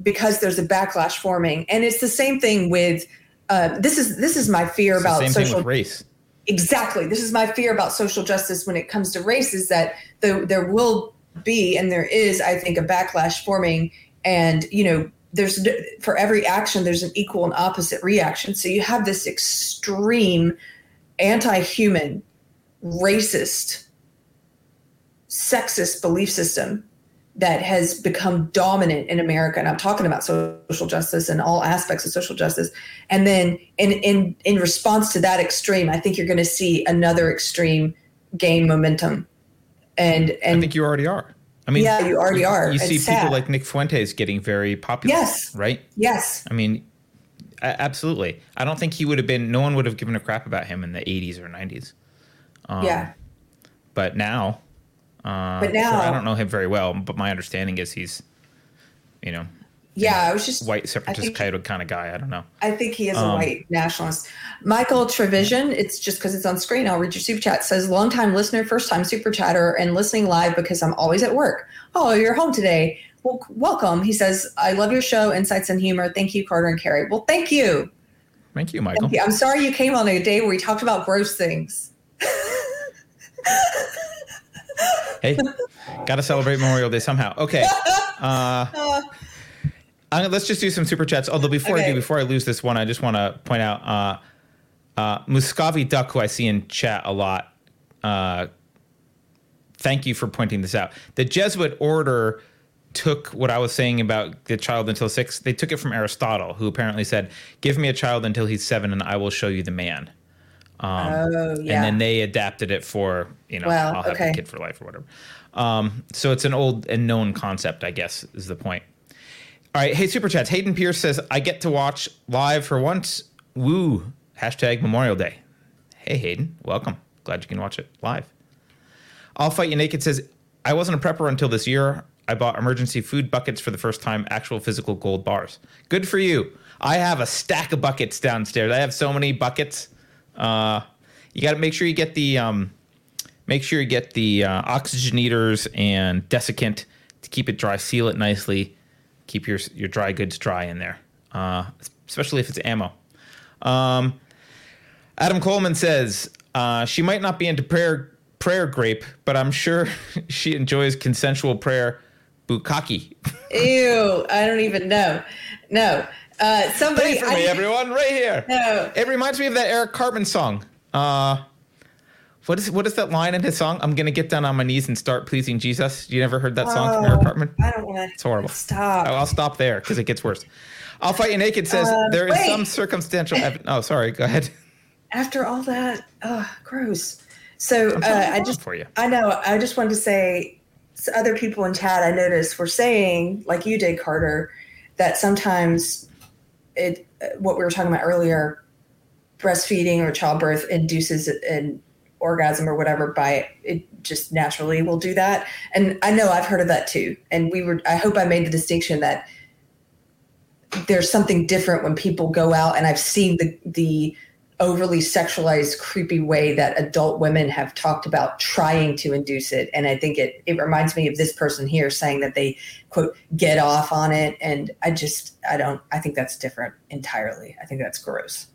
Because there's a backlash forming. And it's the same thing with uh, this is this is my fear It's about social race. exactly. This is my fear about social justice when it comes to race is that the, there will be and there is i think a backlash forming. And you know there's for every action there's an equal and opposite reaction. So you have this extreme anti-human racist sexist belief system that has become dominant in America. And I'm talking about social justice and all aspects of social justice. And then in in in response to that extreme, I think you're going to see another extreme gain momentum. And and I think you already are. I mean, Yeah, you already are. You see It's people sad. like Nick Fuentes getting very popular. Yes. Right. Yes. I mean, absolutely. I don't think he would have been. No one would have given a crap about him in the '80s or '90s. Um, yeah. But now, uh, But now- sure, I don't know him very well. But my understanding is he's, you know, Yeah. I was just white separatist kind of guy. I don't know. I think he is a Um, white nationalist. Michael Trevision, it's just because it's on screen. I'll read your super chat. Says longtime listener, first time super chatter, and listening live because I'm always at work. Oh, you're home today. Well, welcome. He says, I love your show, insights and humor. Thank you, Carter and Keri. Well, thank you. Thank you, Michael. Thank you. I'm sorry you came on a day where we talked about gross things. Hey, got to celebrate Memorial Day somehow. Okay. Uh, I'm- let's just do some super chats. Although before I do, before I lose this one, I just want to point out uh, uh, Muscavi Duck, who I see in chat a lot. Uh, thank you for pointing this out. The Jesuit order took what I was saying about the child until six. They took it from Aristotle, who apparently said, "Give me a child until he's seven, and I will show you the man." oh, yeah. and then they adapted it for you know Well, I'll have okay. a kid for life or whatever. Um, so it's an old and known concept, I guess, is the point. All right, hey super chats. Hayden Pierce says I get to watch live for once. Woo! Hashtag Memorial Day. Hey Hayden, welcome. Glad you can watch it live. I'll fight you naked says I wasn't a prepper until this year. I bought emergency food buckets for the first time, actual physical gold bars. Good for you. I have a stack of buckets downstairs. I have so many buckets. Uh, you got to make sure you get the um, make sure you get the uh, oxygenators and desiccant to keep it dry. Seal it nicely. Keep your your dry goods dry in there, uh, especially if it's ammo. Um, Adam Coleman says uh, she might not be into prayer prayer grape, but I'm sure she enjoys consensual prayer bukkake. Ew. I don't even know. No. Uh, somebody. Pray for me, everyone, right here. No. It reminds me of that Eric Cartman song. Uh, what is what is that line in his song? I'm gonna get down on my knees and start pleasing Jesus. You never heard that song from Eric Oh, Cartman? I don't want to. It's horrible. Stop. I'll, I'll stop there because it gets worse. I'll fight you naked says Uh, there is wait. some circumstantial evidence. Oh, sorry. Go ahead. after all that, oh, gross. So uh, I just, for you. I know. I just wanted to say, other people in chat I noticed were saying, like you did, Carter, that sometimes it, uh, what we were talking about earlier, breastfeeding or childbirth induces an orgasm or whatever by it just naturally will do that. And I know I've heard of that too. And we were, I hope I made the distinction that there's something different when people go out and I've seen the, the, overly sexualized, creepy way that adult women have talked about trying to induce it. And I think it it reminds me of this person here saying that they quote get off on it. And I just I don't I think that's different entirely. I think that's gross.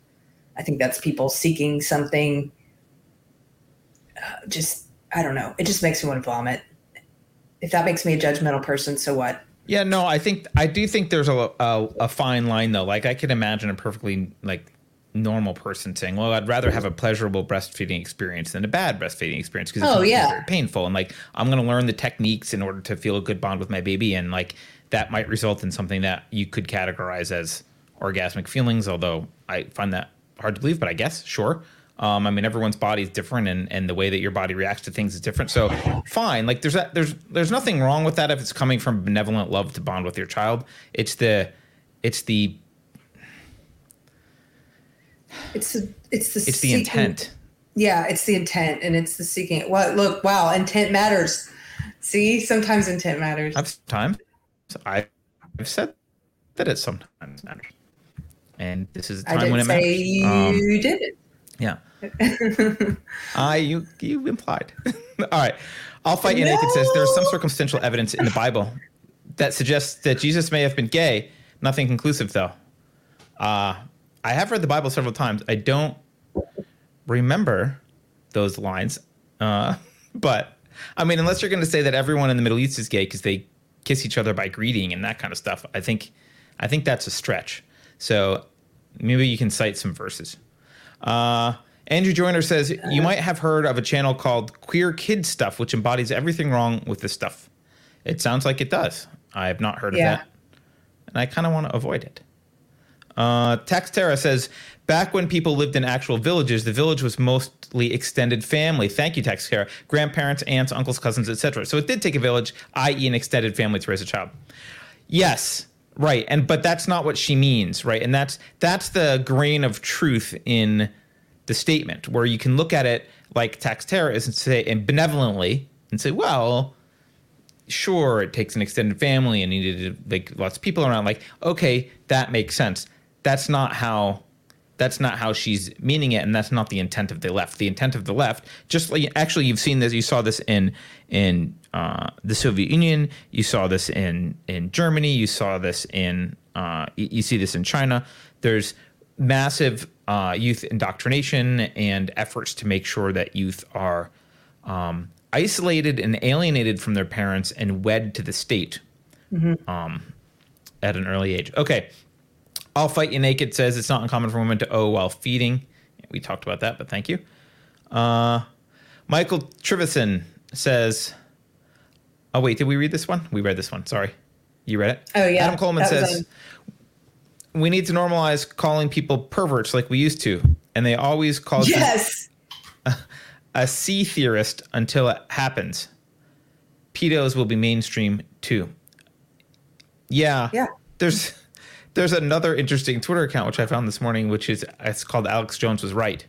I think that's people seeking something. Uh, just I don't know. It just makes me want to vomit. If that makes me a judgmental person, so what? Yeah, no, I think I do think there's a, a a fine line though. Like I could imagine a perfectly like normal person saying, "Well, I'd rather have a pleasurable breastfeeding experience than a bad breastfeeding experience because it's Oh, yeah. very painful." And like I'm going to learn the techniques in order to feel a good bond with my baby, and like that might result in something that you could categorize as orgasmic feelings. Although I find that hard to believe, but I guess sure. Um, I mean, everyone's body is different, and, and the way that your body reacts to things is different. So, fine. Like, there's that, there's there's nothing wrong with that if it's coming from benevolent love to bond with your child. It's the it's the It's the it's the it's the intent. Yeah, it's the intent and it's the seeking. What look, wow, intent matters. See, sometimes intent matters. I've times I've said that it sometimes matters, and this is the I time when didn't it say you. Um, did it. Yeah. I you you implied. All right. I'll fight you naked says there's some circumstantial evidence in the Bible that suggests that Jesus may have been gay. Nothing conclusive though. Uh I have read the Bible several times. I don't remember those lines. Uh but I mean unless you're going to say that everyone in the Middle East is gay because they kiss each other by greeting and that kind of stuff, I think I think that's a stretch. So maybe you can cite some verses. Uh, Andrew Joyner says you might have heard of a channel called Queer Kid Stuff, which embodies everything wrong with this stuff. It sounds like it does. I have not heard Yeah. of that, and I kind of want to avoid it. Uh, Taxterra says, back when people lived in actual villages, the village was mostly extended family. Thank you, Taxterra. Grandparents, aunts, uncles, cousins, etc. So it did take a village, i.e., an extended family, to raise a child. Yes, right. And but that's not what she means, right? And that's that's the grain of truth in the statement, where you can look at it like Taxterra is and say, and benevolently, and say, well, sure, it takes an extended family and needed like lots of people around. Like, okay, that makes sense. That's not how. That's not how she's meaning it, and that's not the intent of the left. The intent of the left, just like actually, you've seen this. You saw this in in uh, the Soviet Union. You saw this in in Germany. You saw this in uh, you, you see this in China. There's massive uh, youth indoctrination and efforts to make sure that youth are um, isolated and alienated from their parents and wed to the state um, at an early age. Okay. I'll Fight You Naked says it's not uncommon for women to owe while feeding. We talked about that, but thank you. Uh, Michael Trivison says, Oh, wait, did we read this one? We read this one. Sorry. You read it? Oh, yeah. Adam Coleman says, We need to normalize calling people perverts like we used to. And they always call you Yes. a sea theorist until it happens. Pedos will be mainstream too. Yeah. Yeah. There's there's another interesting Twitter account which I found this morning, which is it's called Alex Jones was right.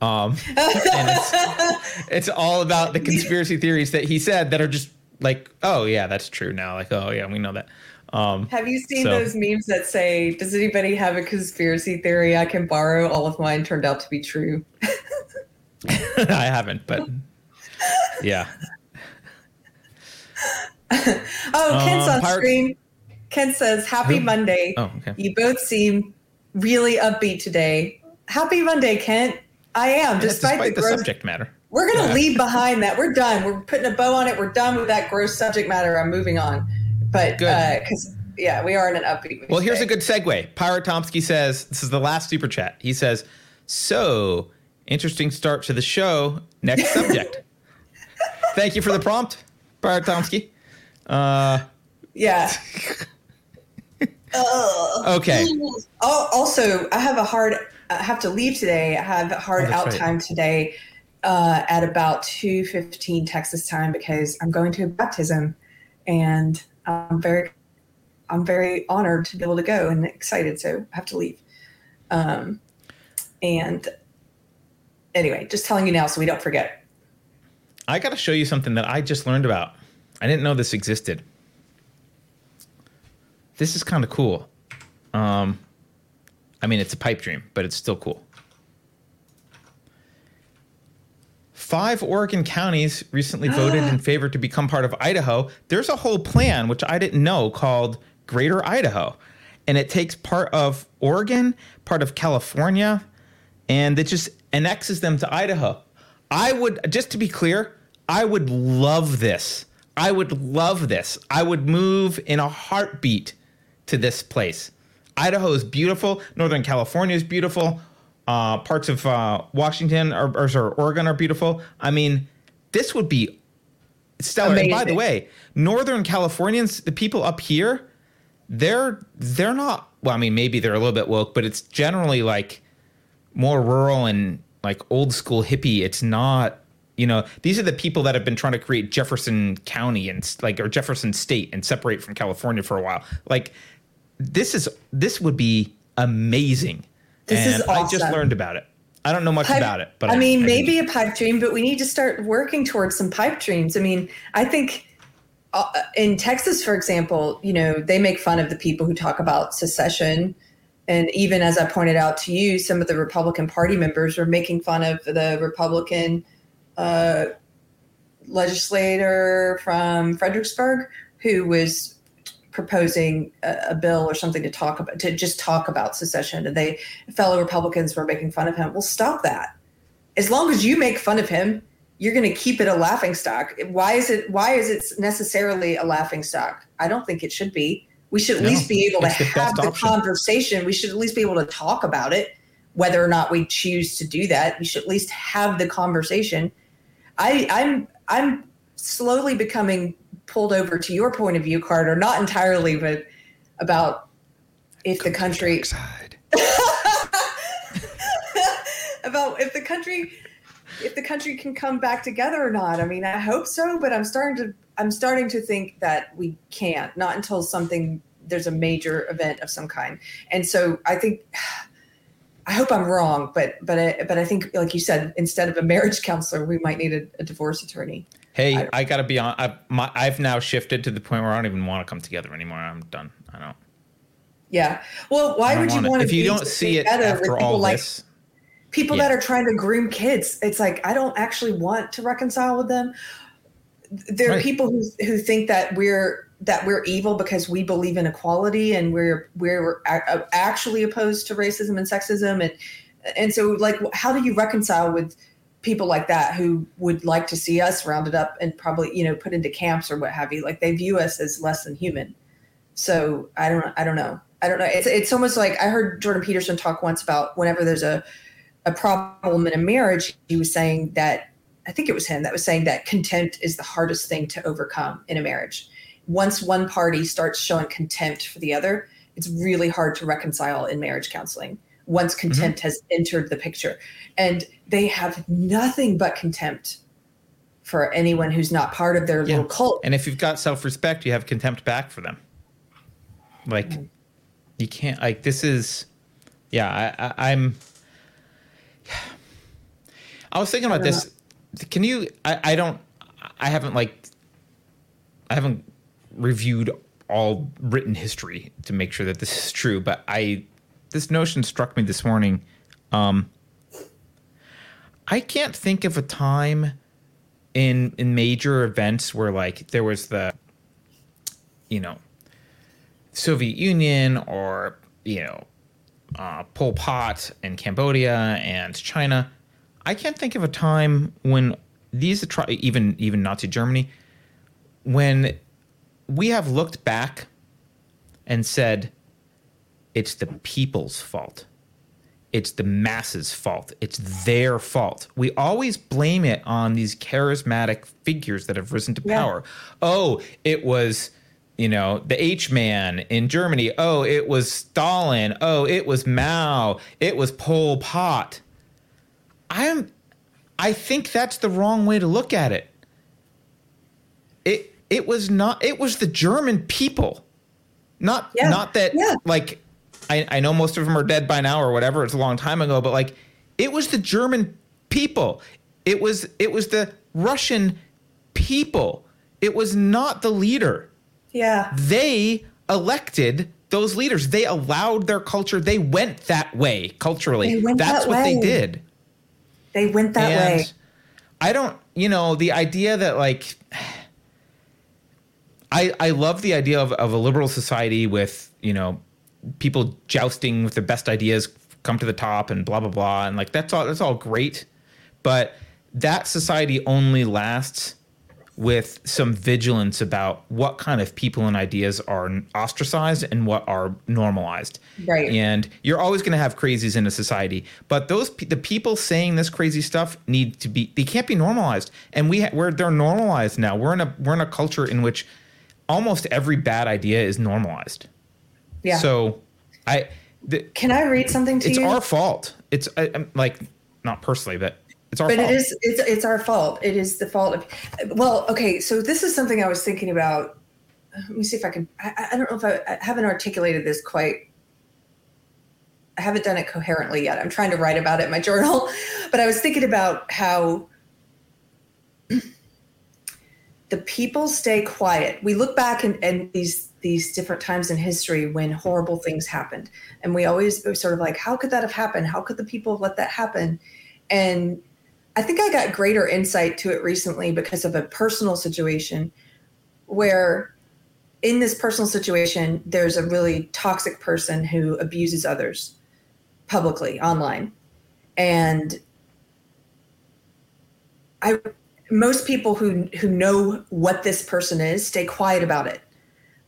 Um, and it's, it's all about the conspiracy theories that he said that are just like, oh yeah, that's true now. Like, oh yeah, we know that. Um, Have you seen So- those memes that say, "Does anybody have a conspiracy theory I can borrow? All of mine turned out to be true." I haven't, but yeah. Oh, Kent's Um, on Pirate- screen. Kent says, "Happy Who? Monday. Oh, okay. You both seem really upbeat today. Happy Monday, Kent. I am, despite, Despite the the gross. subject matter. We're gonna Yeah. leave behind that. We're done. We're putting a bow on it. We're done with that gross subject matter. I'm moving on. But because yeah, we are in an upbeat. Well, here's a good segue. Pirate Tomsky says, this is the last super chat. He says, So, interesting start to the show. Next subject. Thank you for the prompt, Pirate Tomsky. Uh, yeah. okay. Also, I have a hard. I have to leave today. I have a hard Oh, out right. time today uh, at about two fifteen Texas time because I'm going to a baptism, and I'm very, I'm very honored to be able to go and excited. So I have to leave. Um, and anyway, just telling you now so we don't forget. I got to show you something that I just learned about. I didn't know this existed. This is kind of cool. Um, I mean, it's a pipe dream, but it's still cool. Five Oregon counties recently voted in favor to become part of Idaho. There's a whole plan, which I didn't know, called Greater Idaho. And it takes part of Oregon, part of California, and it just annexes them to Idaho. I would, just to be clear, I would love this. I would love this. I would move in a heartbeat to this place. Idaho is beautiful. Northern California is beautiful. Uh, parts of uh, Washington or, or sorry, Oregon are beautiful. I mean, this would be stellar. And by the way, Northern Californians, the people up here, they're they're not. Well, I mean, maybe they're a little bit woke, but it's generally like more rural and like old school hippie. It's not, you know, these are the people that have been trying to create Jefferson County and like or Jefferson State and separate from California for a while. Like this is this would be amazing. This and is I just learned about it. I don't know much Pipe- about it, but I mean, think maybe a pipe dream, but we need to start working towards some pipe dreams. I mean, I think uh, in Texas, for example, you know, they make fun of the people who talk about secession. And even as I pointed out to you, some of the Republican Party members are making fun of the Republican uh, legislator from Fredericksburg who was proposing a, a bill or something to talk about to just talk about secession and they fellow republicans were making fun of him. Well stop that. As long as you make fun of him you're going to keep it a laughing stock. Why is it why is it necessarily a laughing stock? I don't think it should be. We should at No, least be able to the have the option. conversation. We should at least be able to talk about it whether or not we choose to do that. We should at least have the conversation. I, I'm I'm slowly becoming pulled over to your point of view, Carter. Not entirely, but about if the country about if the country if the country can come back together or not. I mean, I hope so, but I'm starting to I'm starting to think that we can't. Not until something there's a major event of some kind. And so I think I hope I'm wrong, but but I, but I think like you said, instead of a marriage counselor, we might need a, a divorce attorney. Hey, I, gotta be on. I've, my, I've now shifted to the point where I don't even want to come together anymore. I'm done. I don't. Yeah. Well, why I would you want to If you don't see it after all like this, people Yeah. that are trying to groom kids? It's like I don't actually want to reconcile with them. There are Right. people who who think that we're that we're evil because we believe in equality and we're we're actually opposed to racism and sexism and and so like how do you reconcile with people like that who would like to see us rounded up and probably you know put into camps or what have you like they view us as less than human. So i don't i don't know. I don't know. It's it's almost like i heard jordan peterson talk once about whenever there's a a problem in a marriage he was saying that i think it was him that was saying that contempt is the hardest thing to overcome in a marriage. Once one party starts showing contempt for the other it's really hard to reconcile in marriage counseling once contempt has entered the picture and they have nothing but contempt for anyone who's not part of their Yeah. little cult and if you've got self respect, you have contempt back for them. Like, Mm-hmm. you can't. Like, this is. Yeah, I, I, I'm. I was thinking about this. Can you? I, I don't. I haven't like. I haven't reviewed all written history to make sure that this is true, but I. This notion struck me this morning. Um, I can't think of a time in in major events where like there was the you know Soviet Union or you know uh, Pol Pot in Cambodia and China. I can't think of a time when these even even Nazi Germany when we have looked back and said it's the people's fault it's the masses' fault. It's their fault. We always blame it on these charismatic figures that have risen to Yeah. power. Oh, it was, you know, the H man in Germany. Oh, it was Stalin. Oh, it was Mao. It was Pol Pot. I'm I think that's the wrong way to look at it. It it was not it was the German people. Not Yeah. not that Yeah. like I, I know most of them are dead by now or whatever. It's a long time ago, but like it was the German people. It was it was the Russian people. It was not the leader. yeah They elected those leaders. They allowed their culture. They went that way culturally. They went That's that what they did. they went that and way I don't, you know, the idea that like I I love the idea of, of a liberal society with, you know, people jousting with the best ideas come to the top and blah blah blah and like that's all that's all great. But that society only lasts with some vigilance about what kind of people and ideas are ostracized and what are normalized. Right. And you're always going to have crazies in a society, but those the people saying this crazy stuff need to be they can't be normalized. And we ha- we're they're normalized now. We're in a we're in a culture in which almost every bad idea is normalized. Yeah. So I the, can i read something to it's you? It's our fault. It's I, I'm like not personally, but it's our but fault. it is it's, it's our fault. It is the fault of well okay so this is something i was thinking about. Let me see if i can i, I don't know if I, I haven't articulated this quite. I haven't done it coherently yet. I'm trying to write about it in my journal. But i was thinking about how the people stay quiet. We look back and, and these these different times in history when horrible things happened. And we always sort of like how could that have happened? How could the people have let that happen? And I think I got greater insight to it recently because of a personal situation where in this personal situation there's a really toxic person who abuses others publicly online. And I most people who who know what this person is stay quiet about it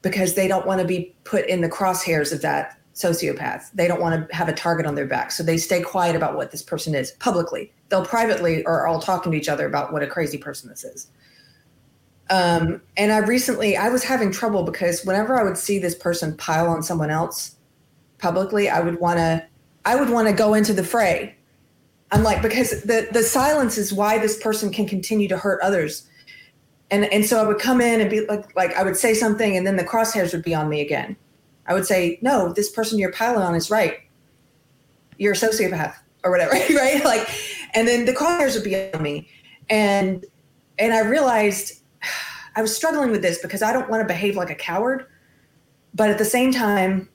because they don't want to be put in the crosshairs of that sociopath. They don't want to have a target on their back. So they stay quiet about what this person is publicly. They'll privately are all talking to each other about what a crazy person this is. Um, and I recently I was having trouble because whenever I would see this person pile on someone else, publicly, I would want to I would want to go into the fray. I'm like because the the silence is why this person can continue to hurt others. And and so I would come in and be like like I would say something and then the crosshairs would be on me again. I would say, "No, this person you're piling on is right. You're a sociopath or whatever, right?" Like and then the crosshairs would be on me. And and I realized I was struggling with this because I don't want to behave like a coward, but at the same time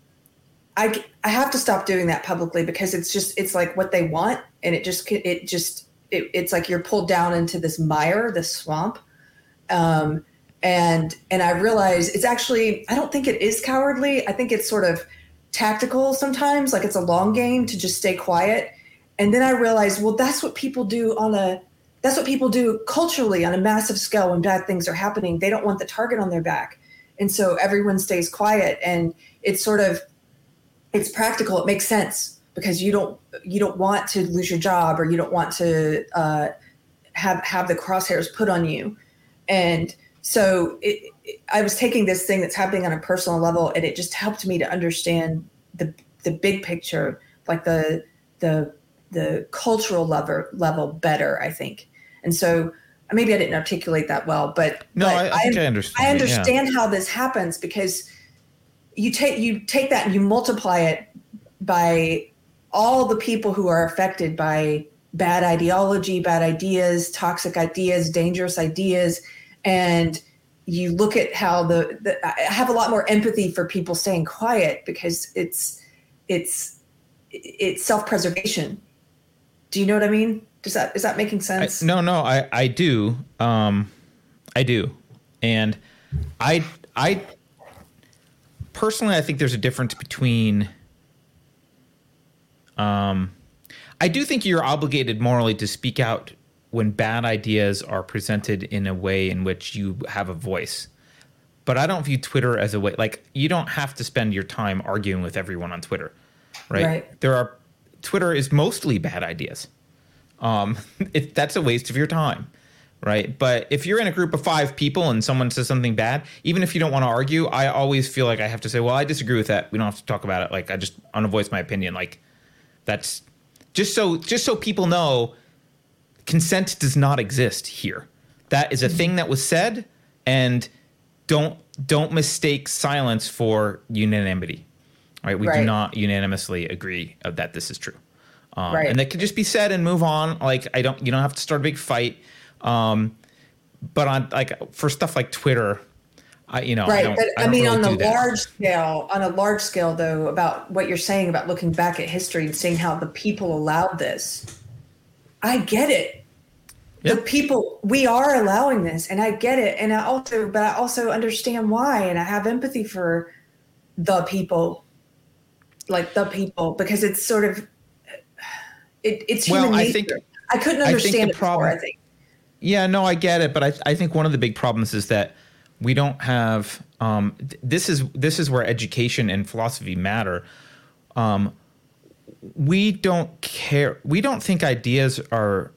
I, I have to stop doing that publicly because it's just it's like what they want and it just it just it, it's like you're pulled down into this mire this swamp um, and and i realize it's actually i don't think it is cowardly. I think it's sort of tactical sometimes like it's a long game to just stay quiet. And then i realized well that's what people do on a that's what people do culturally on a massive scale when bad things are happening. They don't want the target on their back. And so everyone stays quiet and it's sort of it's practical. It makes sense because you don't you don't want to lose your job or you don't want to uh, have have the crosshairs put on you and so it, it, i was taking this thing that's happening on a personal level and it just helped me to understand the the big picture like the the the cultural level level better i think and so maybe i didn't articulate that well but no but I, I, think i, understand i understand yeah. how this happens because you take you take that and you multiply it by all the people who are affected by bad ideology, bad ideas, toxic ideas, dangerous ideas, and you look at how the, the I have a lot more empathy for people staying quiet because it's it's it's self-preservation. Do you know what I mean? Does that is that making sense? I, no, no, I I do. Um I do. And I I personally, I think there's a difference between. Um, I do think you're obligated morally to speak out when bad ideas are presented in a way in which you have a voice. But I don't view Twitter as a way like you don't have to spend your time arguing with everyone on Twitter, right? right. There are Twitter is mostly bad ideas. Um, it, that's a waste of your time right? But if you're in a group of five people and someone says something bad, even if you don't want to argue, I always feel like I have to say, well, I disagree with that. We don't have to talk about it. Like I just want to voice my opinion. Like that's just so just so people know consent does not exist here. That is a thing that was said and don't don't mistake silence for unanimity. Right? We right. do not unanimously agree that this is true. Um, right. and that could just be said and move on. Like I don't you don't have to start a big fight um, but on like for stuff like Twitter, I, you know, right. I but I, I mean, really on the large scale, on a large scale, though, about what you're saying about looking back at history and seeing how the people allowed this, I get it. Yep. The people, we are allowing this, and I get it, and I also, but I also understand why, and I have empathy for the people, like the people, because it's sort of, it, it's human well, nature. I think I couldn't understand I think the it problem, before. I think yeah, no, I get it, but I I think one of the big problems is that we don't have um, this is this is where education and philosophy matter. Um, we don't care. We don't think ideas are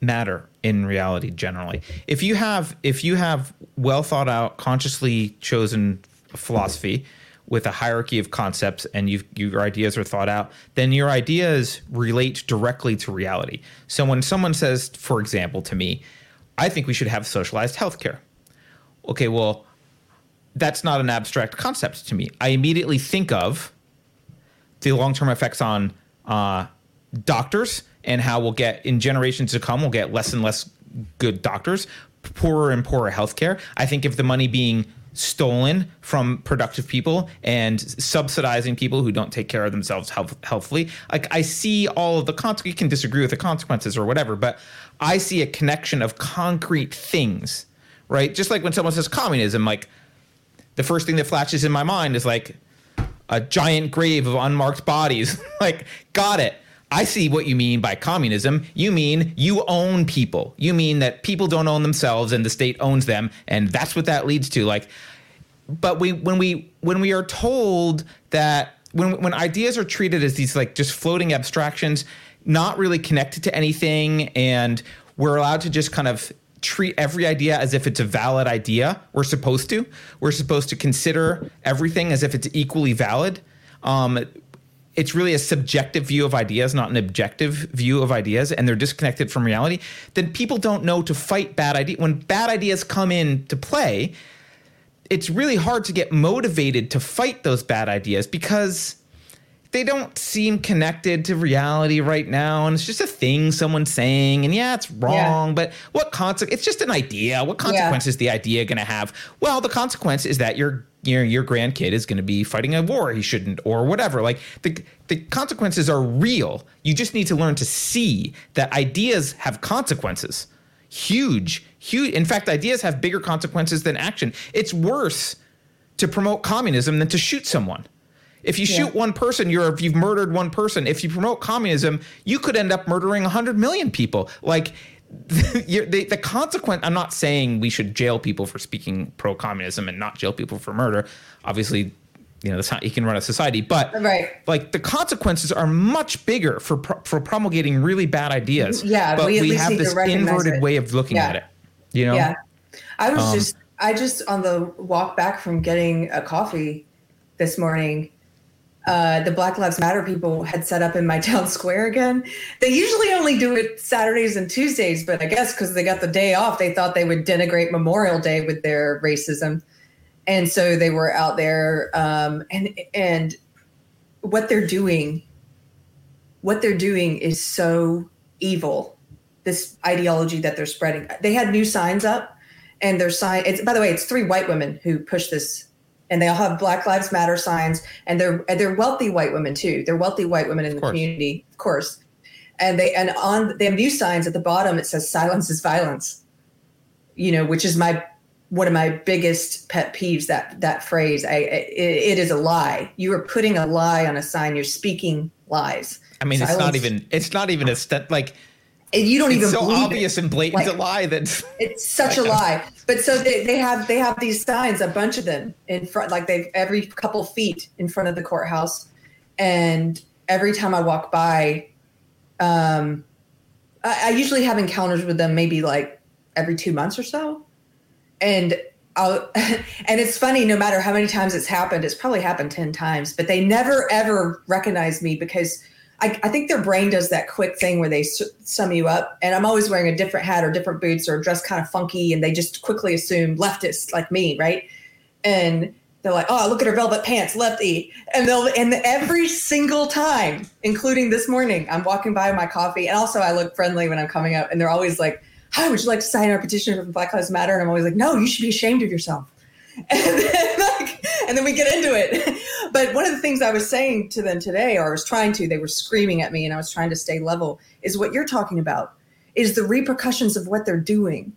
matter in reality generally. If you have if you have well thought out, consciously chosen philosophy with a hierarchy of concepts and you your ideas are thought out, then your ideas relate directly to reality. So when someone says, for example, to me, I think we should have socialized healthcare. Okay, well, that's not an abstract concept to me. I immediately think of the long term effects on uh, doctors and how we'll get in generations to come, we'll get less and less good doctors, poorer and poorer healthcare. I think if the money being stolen from productive people and subsidizing people who don't take care of themselves health- healthfully. Like I see all of the consequences. You can disagree with the consequences or whatever, but I see a connection of concrete things, right? Just like when someone says communism, like the first thing that flashes in my mind is like a giant grave of unmarked bodies. like, got it. I see what you mean by communism. You mean you own people. You mean that people don't own themselves and the state owns them, and that's what that leads to. Like, but we when we when we are told that when when ideas are treated as these like just floating abstractions, not really connected to anything, and we're allowed to just kind of treat every idea as if it's a valid idea. We're supposed to. We're supposed to consider everything as if it's equally valid. um, it's really a subjective view of ideas, not an objective view of ideas, and they're disconnected from reality, then people don't know to fight bad ideas. When bad ideas come into play, it's really hard to get motivated to fight those bad ideas because they don't seem connected to reality right now and it's just a thing someone's saying and yeah it's wrong Yeah. but what consequence it's just an idea. What consequence is the idea going to have? Well the consequence is that your your your grandkid is going to be fighting a war he shouldn't or whatever. Like the the consequences are real. You just need to learn to see that ideas have consequences. Huge huge in fact ideas have bigger consequences than action. It's worse to promote communism than to shoot someone. If you shoot one person, you're if you've murdered one person. If you promote communism, you could end up murdering 100 million people. Like the, the consequence. I'm not saying we should jail people for speaking pro-communism and not jail people for murder. Obviously, you know that's how you can run a society. But Right. like the consequences are much bigger for pro- for promulgating really bad ideas. Yeah, but we we, least have this inverted it. way of looking Yeah. at it. You know. Yeah. I was Um, just I just on the walk back from getting a coffee this morning, uh, the Black Lives Matter people had set up in my town square again. They usually only do it Saturdays and Tuesdays, but I guess because they got the day off, they thought they would denigrate Memorial Day with their racism, and so they were out there. Um, and and what they're doing, what they're doing is so evil. This ideology that they're spreading. They had new signs up, and their sign. It's by the way, it's three white women who push this and they all have Black Lives Matter signs, and they're and they're wealthy white women too. They're wealthy white women in the community, of course. And they and on they have new signs at the bottom. It says "Silence is violence," you know, which is my one of my biggest pet peeves. That that phrase, I, it, it is a lie. You are putting a lie on a sign. You're speaking lies. I mean, it's not even. It's not even a step. Like you don't it's even so believe it. obvious and blatant Like- a lie that It's such a lie. But so they, they have they have these signs, a bunch of them in front, like they've every couple feet in front of the courthouse. And every time I walk by, um, I, I usually have encounters with them maybe like every two months or so. And I'll, and it's funny, no matter how many times it's happened, it's probably happened 10 times, but they never ever recognize me because I, I think their brain does that quick thing where they sum you up. And I'm always wearing a different hat or different boots or dressed kind of funky. And they just quickly assume leftist like me, right? And they're like, oh, look at her velvet pants, lefty. And they'll, and every single time, including this morning, I'm walking by my coffee. And also, I look friendly when I'm coming up. And they're always like, hi, would you like to sign our petition for Black Lives Matter? And I'm always like, no, you should be ashamed of yourself. And then, and then we get into it. But one of the things I was saying to them today, or I was trying to, they were screaming at me and I was trying to stay level, is what you're talking about, is the repercussions of what they're doing.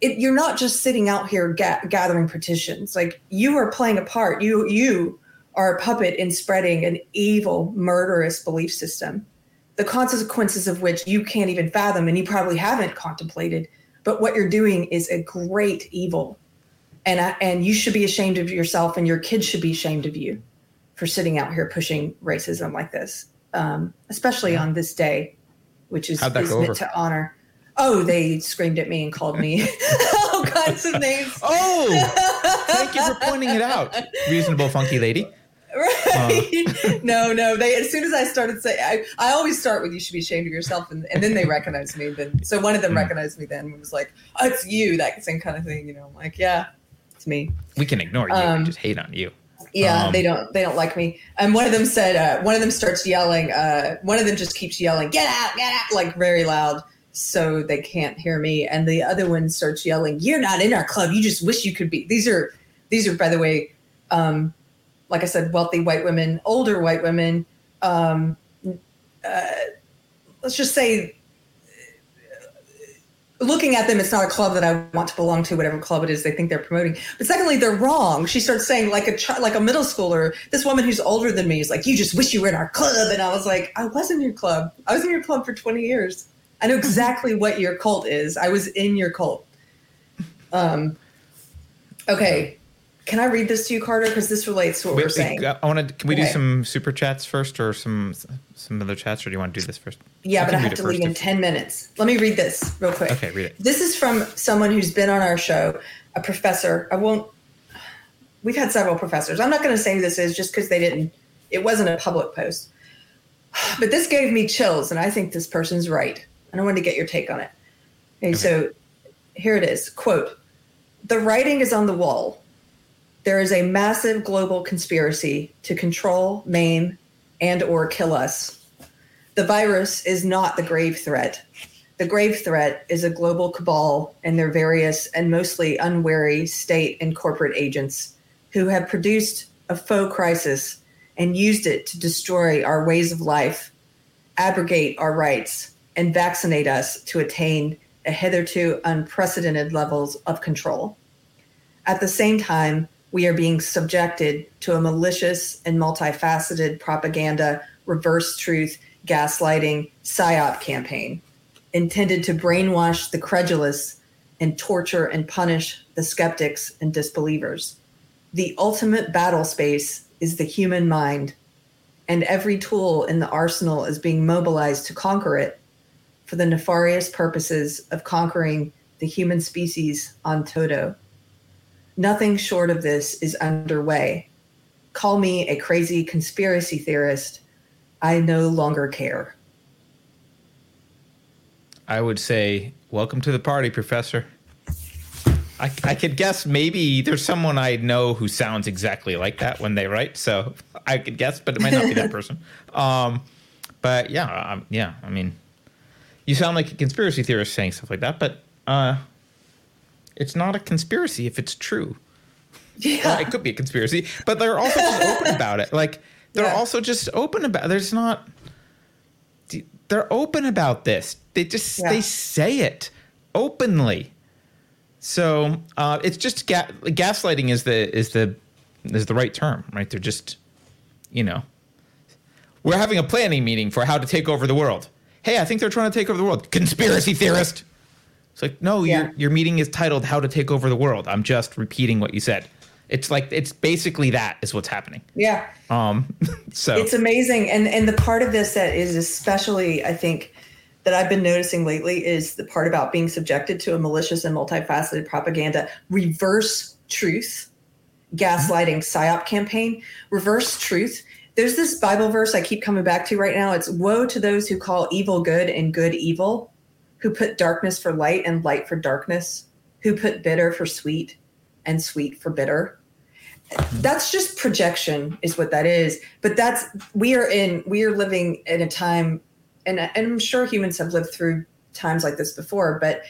It, you're not just sitting out here ga- gathering petitions. Like you are playing a part. You you are a puppet in spreading an evil, murderous belief system. The consequences of which you can't even fathom, and you probably haven't contemplated. But what you're doing is a great evil, and I, and you should be ashamed of yourself, and your kids should be ashamed of you for sitting out here pushing racism like this, um, especially on this day, which is, is meant over? to honor. Oh, they screamed at me and called me all kinds of names. Oh, thank you for pointing it out, reasonable funky lady. Right? no, no. They as soon as I started saying, I, I always start with "you should be ashamed of yourself," and, and then they recognize me. Then so one of them Hmm. recognized me. Then and was like, "Oh, it's you," that same kind of thing. You know, I'm like, yeah, it's me. We can ignore you Um, and just hate on you. Yeah, Um, they don't they don't like me. And one of them said, uh, one of them starts yelling. Uh, one of them just keeps yelling, "Get out, get out!" like very loud, so they can't hear me. And the other one starts yelling, "You're not in our club. You just wish you could be." These are these are, by the way, um, like I said, wealthy white women, older white women. Um, uh, let's just say. Looking at them, it's not a club that I want to belong to. Whatever club it is, they think they're promoting. But secondly, they're wrong. She starts saying, like a like a middle schooler, this woman who's older than me is like, "You just wish you were in our club." And I was like, "I was in your club. I was in your club for twenty years. I know exactly what your cult is. I was in your cult." Um. Okay, can I read this to you, Carter? Because this relates to what Wait, we're saying. I want to. Can we do some super chats first, or some some other chats, or do you want to do this first? Yeah, I but I have to leave in 10 minutes. Let me read this real quick. Okay, read it. This is from someone who's been on our show, a professor. I won't, we've had several professors. I'm not going to say who this is just because they didn't it wasn't a public post. But this gave me chills, and I think this person's right. And I wanted to get your take on it. Okay, so here it is quote the writing is on the wall there is a massive global conspiracy to control maim and or kill us the virus is not the grave threat the grave threat is a global cabal and their various and mostly unwary state and corporate agents who have produced a faux crisis and used it to destroy our ways of life abrogate our rights and vaccinate us to attain a hitherto unprecedented levels of control. At the same time, we are being subjected to a malicious and multifaceted propaganda, reverse truth, gaslighting, psyop campaign intended to brainwash the credulous and torture and punish the skeptics and disbelievers. The ultimate battle space is the human mind, and every tool in the arsenal is being mobilized to conquer it for the nefarious purposes of conquering the human species on toto. Nothing short of this is underway. Call me a crazy conspiracy theorist. I no longer care. I would say, welcome to the party, Professor. I, I could guess maybe there's someone I know who sounds exactly like that when they write. So I could guess, but it might not be that person. Um, but yeah, um, yeah. I mean, you sound like a conspiracy theorist saying stuff like that, but uh, it's not a conspiracy if it's true. Yeah. Well, it could be a conspiracy, but they're also just open about it. Like they're Yeah. also just open about. There's not. They're open about this. They just Yeah. they say it openly. So uh, it's just ga- gaslighting is the is the is the right term, right? They're just, you know, we're having a planning meeting for how to take over the world. Hey, I think they're trying to take over the world. Conspiracy theorist. It's like, no, Yeah. your your meeting is titled "How to Take Over the World." I'm just repeating what you said. It's like it's basically that is what's happening. Yeah. Um, so It's amazing. And and the part of this that is especially, I think, that I've been noticing lately is the part about being subjected to a malicious and multifaceted propaganda, reverse truth, gaslighting psyop campaign, reverse truth. There's this Bible verse I keep coming back to right now. It's woe to those who call evil good and good evil, who put darkness for light and light for darkness, who put bitter for sweet and sweet for bitter. That's just projection is what that is. But that's we are in we are living in a time and, and i'm sure humans have lived through times like this before but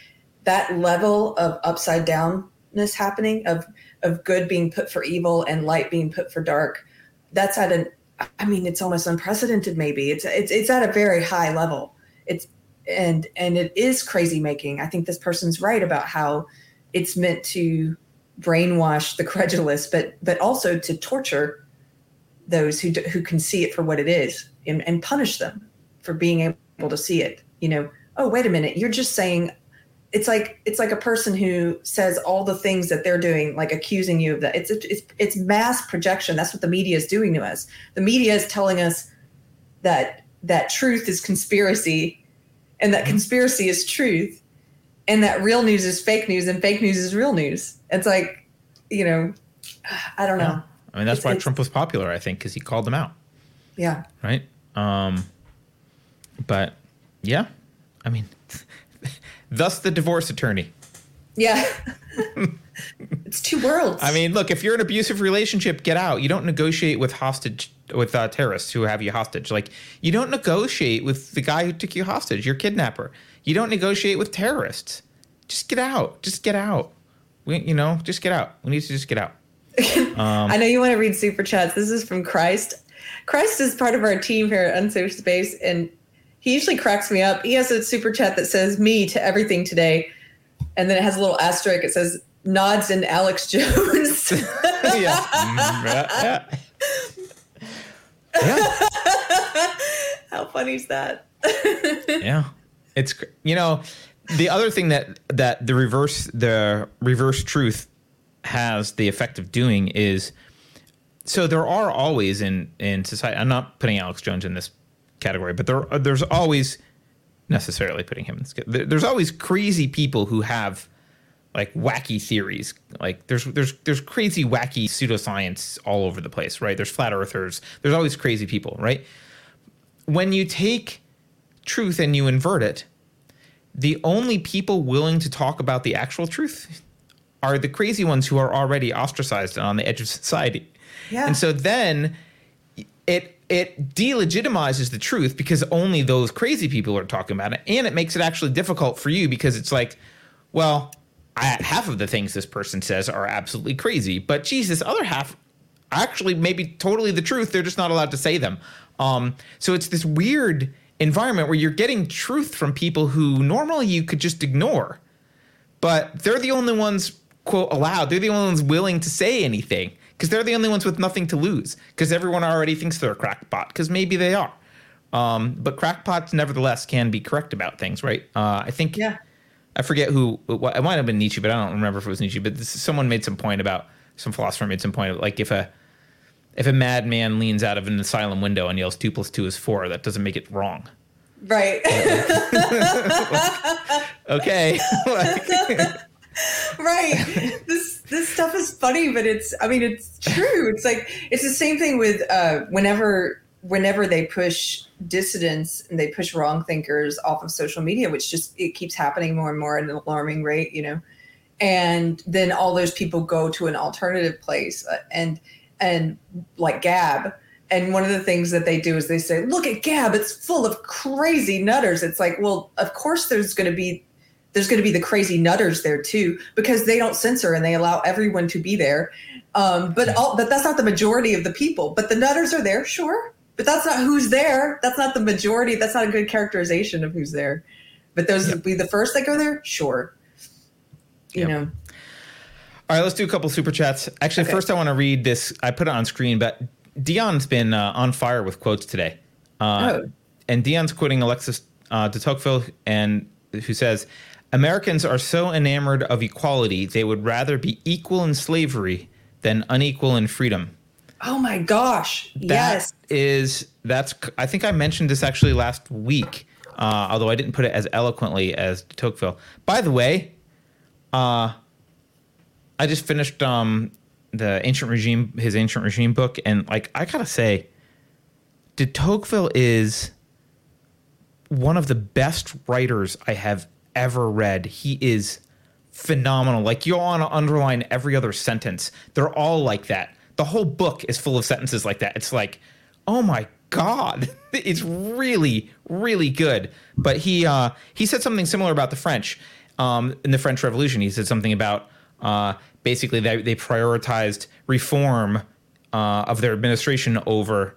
that level of upside downness happening of of good being put for evil and light being put for dark that's at an i mean it's almost unprecedented maybe. It's it's, it's at a very high level. It's and and it is crazy making i think this person's right about how it's meant to brainwash the credulous, but but also to torture those who who can see it for what it is and, and punish them for being able to see it. You know, oh wait a minute, you're just saying it's like it's like a person who says all the things that they're doing, like accusing you of that. It's it's it's mass projection. That's what the media is doing to us. The media is telling us that that truth is conspiracy, and that conspiracy is truth, and that real news is fake news, and fake news is real news. It's like, you know, I don't know. I mean, that's It's- why Trump was popular, I think, because he called them out, Yeah. right? Um, but yeah, I mean, thus the divorce attorney. Yeah. it's two worlds. I mean, look, if you're in an abusive relationship, get out. You don't negotiate with hostage with uh, terrorists who have you hostage. Like you don't negotiate with the guy who took you hostage, your kidnapper. You don't negotiate with terrorists. Just get out. Just get out. We, you know, just get out. We need to just get out. I know you want to read super chats. This is from Chris. Chris is part of our team here at Unsafe Space, and he usually cracks me up. He has a super chat that says "me" to everything today, and then it has a little asterisk. It says "nods and Alex Jones." yeah. Yeah. How funny is that? yeah it's you know the other thing that that the reverse the reverse truth has the effect of doing is so there are always in in society i'm not putting alex jones in this category but there there's always necessarily putting him in this there's always crazy people who have like wacky theories. Like there's there's there's crazy wacky pseudoscience all over the place, right? There's flat earthers. There's all these crazy people, right? When you take truth and you invert it, the only people willing to talk about the actual truth are the crazy ones who are already ostracized and on the edge of society. Yeah. And so then it it delegitimizes the truth because only those crazy people are talking about it and it makes it actually difficult for you because it's like well I, half of the things this person says are absolutely crazy but geez this other half actually maybe totally the truth. They're just not allowed to say them. Um, so it's this weird environment where you're getting truth from people who normally you could just ignore but they're the only ones quote allowed. They're the only ones willing to say anything because they're the only ones with nothing to lose because everyone already thinks they're a crackpot because maybe they are. Um, but crackpots nevertheless can be correct about things right? Uh, i think Yeah. I forget who it might have been nietzsche but i don't remember if it was nietzsche but this, someone made some point about some philosopher made some point of like if a if a madman leans out of an asylum window and yells two plus two is four that doesn't make it wrong Right. okay Like, right. This this stuff is funny, but it's I mean it's true. It's like it's the same thing with uh whenever whenever they push dissidents and they push wrong thinkers off of social media, which just it keeps happening more and more at an alarming rate, you know. And then all those people go to an alternative place uh, and and like Gab. And one of the things that they do is they say, "Look at Gab; it's full of crazy nutters." It's like, well, of course, there's going to be there's going to be the crazy nutters there too because they don't censor and they allow everyone to be there. Um, but all, but that's not the majority of the people. But the nutters are there, sure. But that's not who's there. That's not the majority. That's not a good characterization of who's there. But those Yep. would be the first that go there, sure. You Yep. know, All right, let's do a couple super chats. Actually, Okay. first I want to read this. I put it on screen, but Dion's been uh, on fire with quotes today. Uh, Oh. And Dion's quoting Alexis uh, de Tocqueville, and who says, "Americans are so enamored of equality, they would rather be equal in slavery than unequal in freedom." Oh my gosh, yes, That is that's. I think I mentioned this actually last week, uh, although I didn't put it as eloquently as Tocqueville. By the way, uh, I just finished um, the ancient regime, his ancient regime book, and like I gotta say, de Tocqueville is one of the best writers I have ever read. He is phenomenal. Like you want to underline every other sentence. They're all like that. The whole book is full of sentences like that. It's like, oh my god, it's really, really good. But he uh, he said something similar about the French um, in the French Revolution. He said something about uh, basically they they prioritized reform uh, of their administration over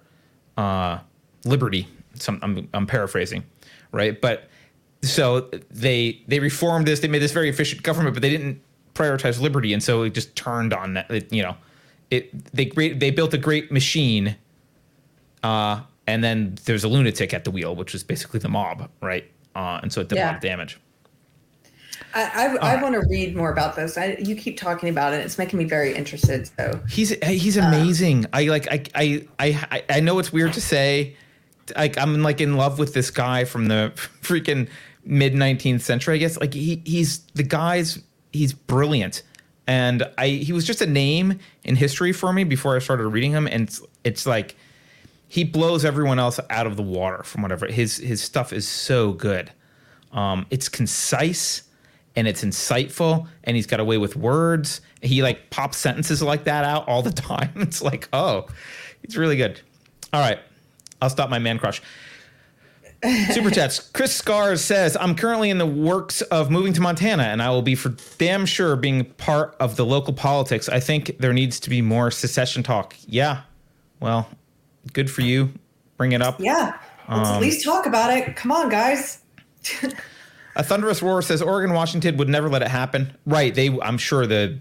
uh, liberty. Some I'm, I'm paraphrasing, right? But so they they reformed this. They made this very efficient government, but they didn't prioritize liberty, and so it just turned on that. It, you know, it they they built a great machine, uh, and then there's a lunatic at the wheel, which was basically the mob, right? Uh, and so it did a lot of damage. I I, I want to read more about this. I, you keep talking about it; it's making me very interested. So He's he's amazing. I like I I I I know it's weird to say. Like I'm like in love with this guy from the freaking mid 19th century. I guess like he he's the guy's he's brilliant, and I he was just a name in history for me before I started reading him, and it's, it's like he blows everyone else out of the water from whatever his his stuff is so good. Um, it's concise and it's insightful, and he's got a way with words. He like pops sentences like that out all the time. It's like, oh, it's really good. All right, I'll stop my man crush. Super chats. Chris Scars says, I'm currently in the works of moving to Montana and I will be for damn sure being part of the local politics. I think there needs to be more secession talk. Yeah. Well, good for you. Bring it up. yeah, let's Um, at least talk about it. Come on, guys. A thunderous roar says Oregon, Washington would never let it happen. Right? They, I'm sure the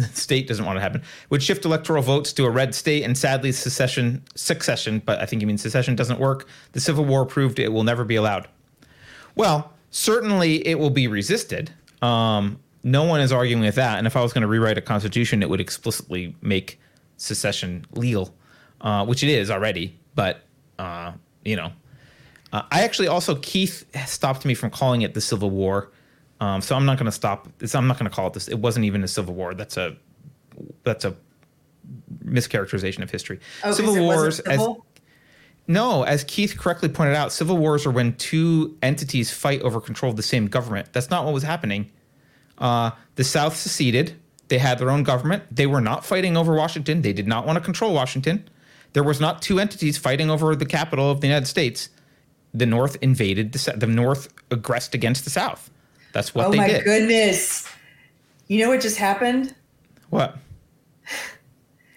state doesn't want to happen. Would shift electoral votes to a red state, and sadly, secession, succession, but I think you mean secession doesn't work. The Civil War proved it will never be allowed. Well, certainly it will be resisted. Um, no one is arguing with that. And if I was going to rewrite a constitution, it would explicitly make secession legal, uh, which it is already. But uh, you know, uh, I actually also Keith stopped me from calling it the Civil War Um, so I'm not going to stop. It's, I'm not going to call it this. It wasn't even a civil war. That's a that's a mischaracterization of history. Oh, civil wars, as, no, as Keith correctly pointed out, civil wars are when two entities fight over control of the same government. That's not what was happening. Uh, the South seceded. They had their own government. They were not fighting over Washington. They did not want to control Washington. There was not two entities fighting over the capital of the United States. The North invaded the South. The North aggressed against the South. That's what oh they my goodness. You know what just happened? What?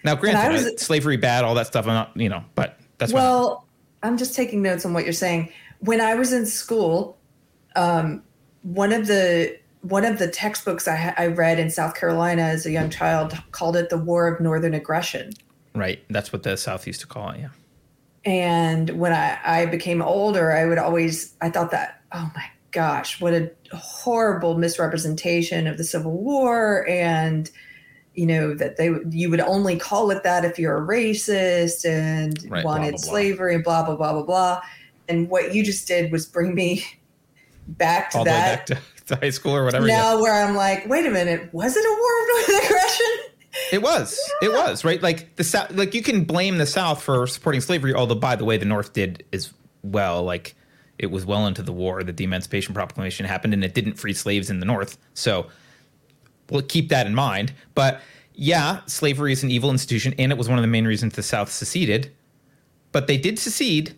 Now, granted, was- slavery bad, all that stuff. I'm not, you know, but that's what. Well, I'm just taking notes on what you're saying. When I was in school, um, one of the one of the textbooks I, I read in South Carolina as a young child called it the War of Northern Aggression. Right. That's what the South used to call it. Yeah. And when I, I became older, I would always, I thought that, oh my gosh, what a horrible misrepresentation of the Civil War. And, you know, that they would- you would only call it that if you're a racist and Right, wanted blah, blah. slavery and blah, blah, blah, blah, blah. And what you just did was bring me back to All that back to, to high school or whatever. yeah. now where I'm like, wait a minute, was it a war of aggression? It was. It was right. Like the South. Like you can blame the South for supporting slavery. Although, by the way, the North did as well. Like it was well into the war that the Emancipation Proclamation happened, and it didn't free slaves in the North. So, we'll keep that in mind. But yeah, slavery is an evil institution, and it was one of the main reasons the South seceded. But they did secede,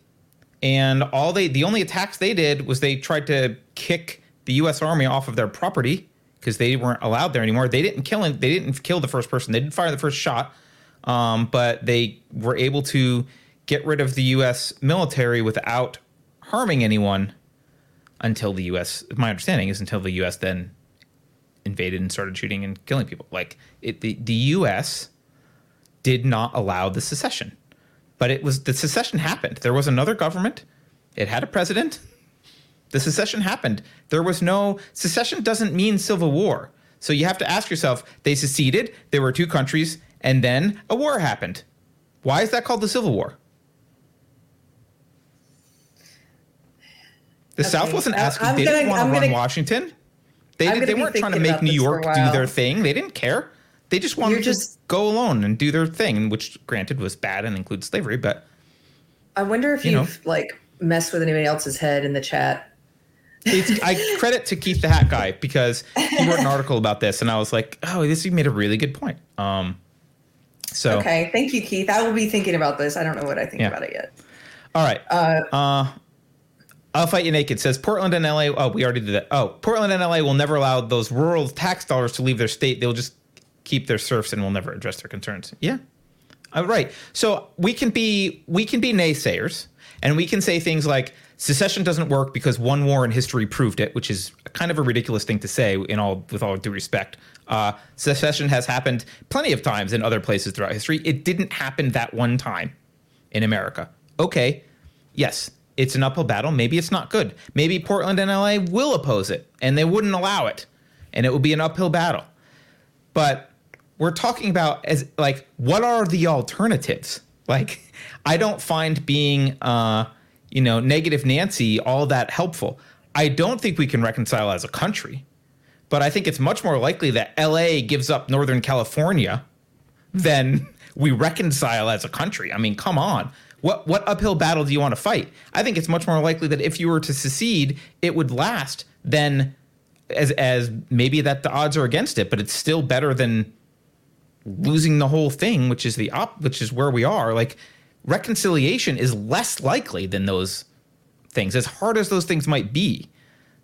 and all they the only attacks they did was they tried to kick the U.S. Army off of their property because they weren't allowed there anymore. They didn't kill they didn't kill the first person. They didn't fire the first shot, um, but they were able to get rid of the U.S. military without harming anyone until the U.S. My understanding is until the U.S. then invaded and started shooting and killing people. Like it, the the U.S. did not allow the secession, but it was the secession happened. There was another government. It had a president. The secession happened. There was no secession doesn't mean civil war. So you have to ask yourself, they seceded, there were two countries, and then a war happened. Why is that called the Civil War? The South wasn't asking. I'm they didn't want to run gonna- Washington. They, did, gonna they weren't trying to make New this for a York do their thing. They didn't care. They just wanted You're to just- go alone and do their thing, which granted was bad and includes slavery. But I wonder if you you've like messed with anybody else's head in the chat. it's, I credit to Keith the Hat Guy because he wrote an article about this, and I was like, "Oh, this you made a really good point." Um, so Okay, thank you, Keith. I will be thinking about this. I don't know what I think Yeah. about it yet. all right, Uh, uh, I'll fight you naked. Says Portland and LA. Oh, we already did that. Oh, Portland and LA will never allow those rural tax dollars to leave their state. They'll just keep their serfs and will never address their concerns. Yeah, all right. So we can be we can be naysayers, and we can say things like secession doesn't work because one war in history proved it, which is kind of a ridiculous thing to say. In all, with all due respect, uh, secession has happened plenty of times in other places throughout history. It didn't happen that one time in America. Okay, yes, it's an uphill battle. Maybe it's not good. Maybe Portland and LA will oppose it and they wouldn't allow it, and it will be an uphill battle. But we're talking about as like what are the alternatives? Like I don't find being uh you know negative Nancy all that helpful. I don't think we can reconcile as a country. But I think it's much more likely that LA gives up Northern California than we reconcile as a country. I mean, come on. What what uphill battle do you want to fight? I think it's much more likely that if you were to secede, it would last than as as maybe that the odds are against it, but it's still better than losing the whole thing, which is the op which is where we are. Like reconciliation is less likely than those things, as hard as those things might be.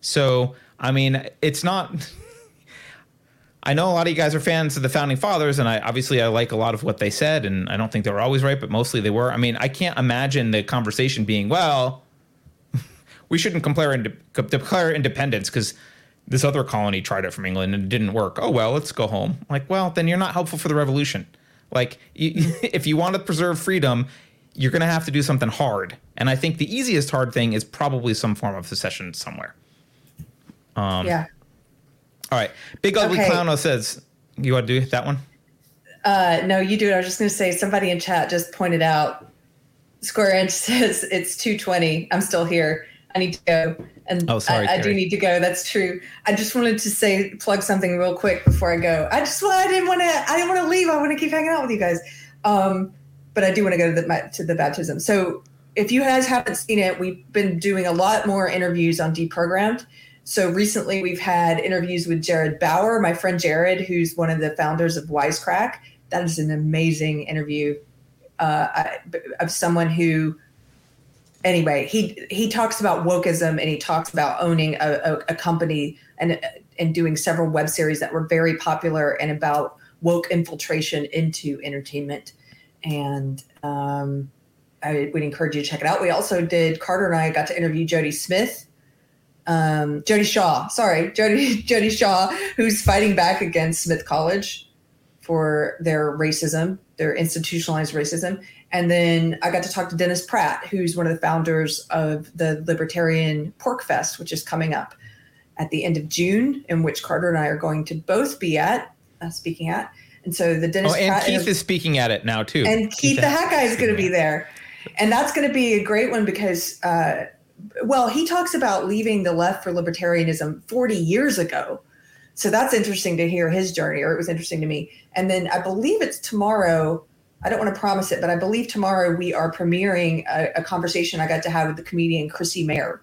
So, I mean, it's not I know a lot of you guys are fans of the founding fathers, and I obviously I like a lot of what they said, and I don't think they were always right, but mostly they were. I mean, I can't imagine the conversation being, well, we shouldn't declare, inde- declare independence because this other colony tried it from England and it didn't work. Oh well, let's go home. Like, well, then you're not helpful for the revolution. Like, you, if you want to preserve freedom, you're going to have to do something hard. And I think the easiest hard thing is probably some form of secession somewhere. Um, yeah. All right. Big Ugly Okay. Clowno says, you want to do that one? Uh, no, you do it. I was just going to say somebody in chat just pointed out Square Inch says it's 220. I'm still here. I need to go. And Oh, sorry, I, I do need to go. That's true. I just wanted to say plug something real quick before I go. I just I didn't want to I didn't want to leave. I want to keep hanging out with you guys. Um, but I do want to go to the to the baptism. So if you guys haven't seen it, we've been doing a lot more interviews on Deprogrammed. So recently we've had interviews with Jared Bauer, my friend Jared, who's one of the founders of Wisecrack. That is an amazing interview uh, of someone who anyway he he talks about wokeism and he talks about owning a, a, a company and and doing several web series that were very popular and about woke infiltration into entertainment and um, i would encourage you to check it out we also did carter and i got to interview jody smith um, Jodi Shaw sorry jody Jodi Shaw who's fighting back against smith college for their racism their institutionalized racism and then I got to talk to Dennis Pratt, who's one of the founders of the Libertarian PorcFest, which is coming up at the end of June, in which Carter and I are going to both be at, uh, speaking at. And so the Dennis Oh, and Pratt Keith is speaking at it now too. and Keith the Hat Guy is going to be there, and that's going to be a great one because, uh, well, he talks about leaving the left for libertarianism 40 years ago. So that's interesting to hear his journey, or it was interesting to me. And then I believe it's tomorrow. I don't want to promise it, but I believe tomorrow we are premiering a, a conversation I got to have with the comedian Chrissie Mayr.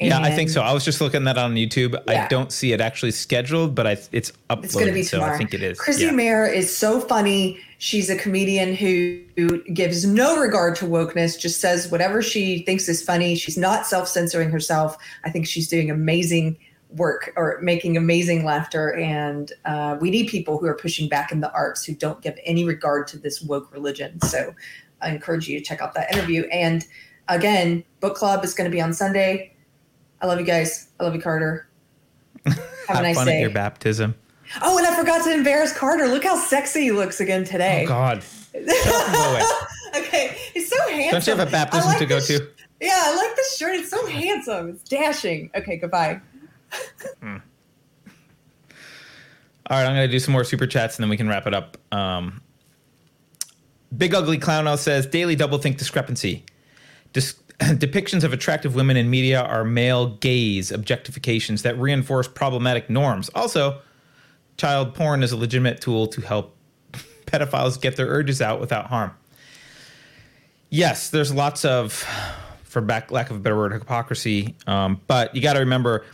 Yeah, I think so. I was just looking that on YouTube. I don't see it actually scheduled, but I, it's uploaded. It's going to be so tomorrow. I think it is. Chrissie yeah. Mayr is so funny. She's a comedian who, who gives no regard to wokeness, just says whatever she thinks is funny. She's not self censoring herself. I think she's doing amazing work or making amazing laughter. And uh, we need people who are pushing back in the arts who don't give any regard to this woke religion. So I encourage you to check out that interview. And again, book club is going to be on Sunday. I love you guys. I love you, Carter. Have, Have a nice fun day. at your baptism. Oh, and I forgot to embarrass Carter. Look how sexy he looks again today. Oh God. Shut up and go away. okay, he's so handsome. Don't you have a baptism like to go this- to? Yeah, I like this shirt. It's so handsome. It's dashing. Okay, goodbye. All right, I'm going to do some more super chats and then we can wrap it up. Um, Big Ugly Clowno says daily doublethink discrepancy. Dis- depictions of attractive women in media are male gaze objectifications that reinforce problematic norms. Also, child porn is a legitimate tool to help pedophiles get their urges out without harm. Yes, there's lots of, for back lack of a better word, hypocrisy. Um, but you got to remember,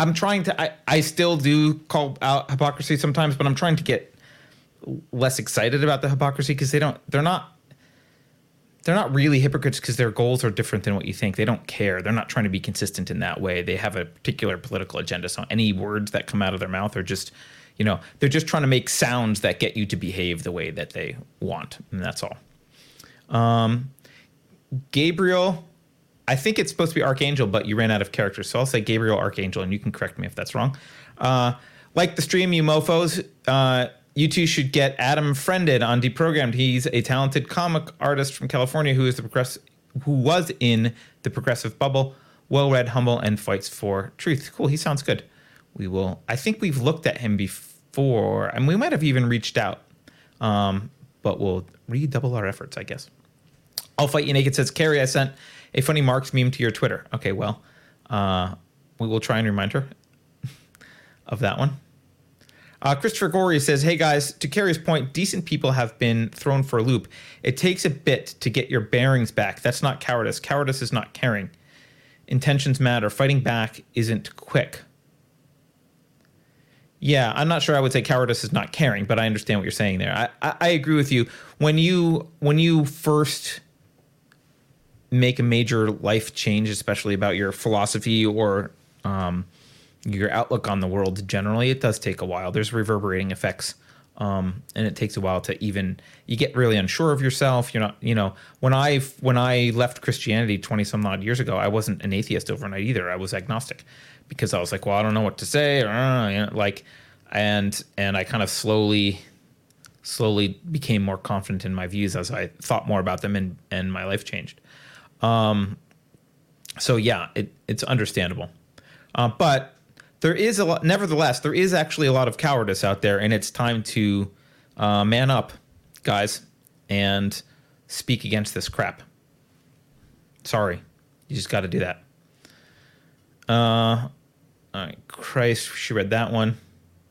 I'm trying to. I, I still do call out hypocrisy sometimes, but I'm trying to get less excited about the hypocrisy because they don't. They're not. They're not really hypocrites because their goals are different than what you think. They don't care. They're not trying to be consistent in that way. They have a particular political agenda. So any words that come out of their mouth are just, you know, they're just trying to make sounds that get you to behave the way that they want, and that's all. Um, Gabriel, I think it's supposed to be Archangel, but you ran out of characters. So I'll say Gabriel Archangel, and you can correct me if that's wrong. Uh, like the stream, you mofos, uh, you two should get Adam Friended on Deprogrammed. He's a talented comic artist from California who is the progress- who was in the progressive bubble, well read, humble, and fights for truth. Cool. He sounds good. We will. I think we've looked at him before, and we might have even reached out. Um, but we'll redouble our efforts, I guess. I'll fight you naked says Keri. I sent a funny Marx meme to your Twitter. Okay, well, uh, we will try and remind her of that one. Uh, Christopher Gorey says, "Hey guys, to Keri's point, decent people have been thrown for a loop. It takes a bit to get your bearings back. That's not cowardice. Cowardice is not caring. Intentions matter. Fighting back isn't quick." Yeah, I'm not sure I would say cowardice is not caring, but I understand what you're saying there. I, I, I agree with you. When you when you first make a major life change, especially about your philosophy or um, your outlook on the world generally, it does take a while. There's reverberating effects. Um, and it takes a while to even you get really unsure of yourself. You're not, you know, when I when I left Christianity twenty some odd years ago, I wasn't an atheist overnight either. I was agnostic because I was like, well, I don't know what to say, uh, like, and and I kind of slowly slowly became more confident in my views as I thought more about them and and my life changed. Um, so yeah, it, it's understandable, uh, but there is a lot. Nevertheless, there is actually a lot of cowardice out there, and it's time to uh, man up, guys, and speak against this crap. Sorry, you just got to do that. Uh, all right, Christ, she read that one.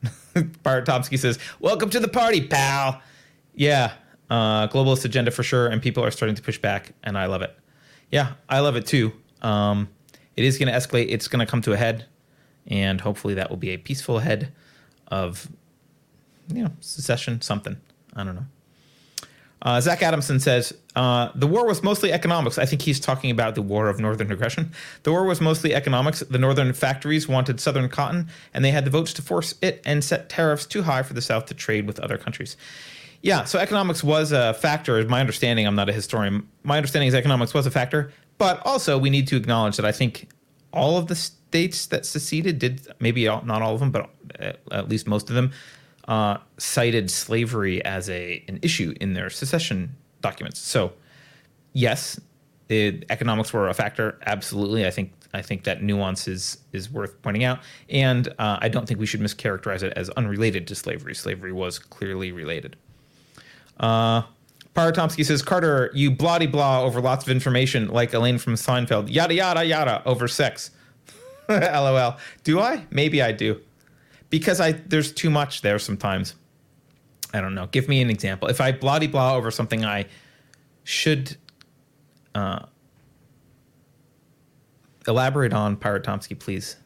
Bart Tomsky says, "Welcome to the party, pal." Yeah, uh, globalist agenda for sure, and people are starting to push back, and I love it. Yeah, I love it too. Um, it is going to escalate. It's going to come to a head, and hopefully that will be a peaceful head of, you know, secession, something. I don't know. Uh, Zach Adamson says uh, the war was mostly economics. I think he's talking about the war of northern aggression. The war was mostly economics. The northern factories wanted southern cotton, and they had the votes to force it and set tariffs too high for the South to trade with other countries. Yeah, so economics was a factor. My understanding, I'm not a historian. My understanding is economics was a factor, but also we need to acknowledge that I think all of the states that seceded did, maybe all, not all of them, but at least most of them, uh, cited slavery as a an issue in their secession documents. So, yes, it, economics were a factor. Absolutely, I think I think that nuance is is worth pointing out, and uh, I don't think we should mischaracterize it as unrelated to slavery. Slavery was clearly related. Uh, Paratomsky says, Carter, you bloody blah over lots of information like Elaine from Seinfeld. Yada, yada, yada over sex. LOL. Do I? Maybe I do. Because I there's too much there sometimes. I don't know. Give me an example. If I bloody blah over something I should uh, elaborate on, Pyrotomsky, please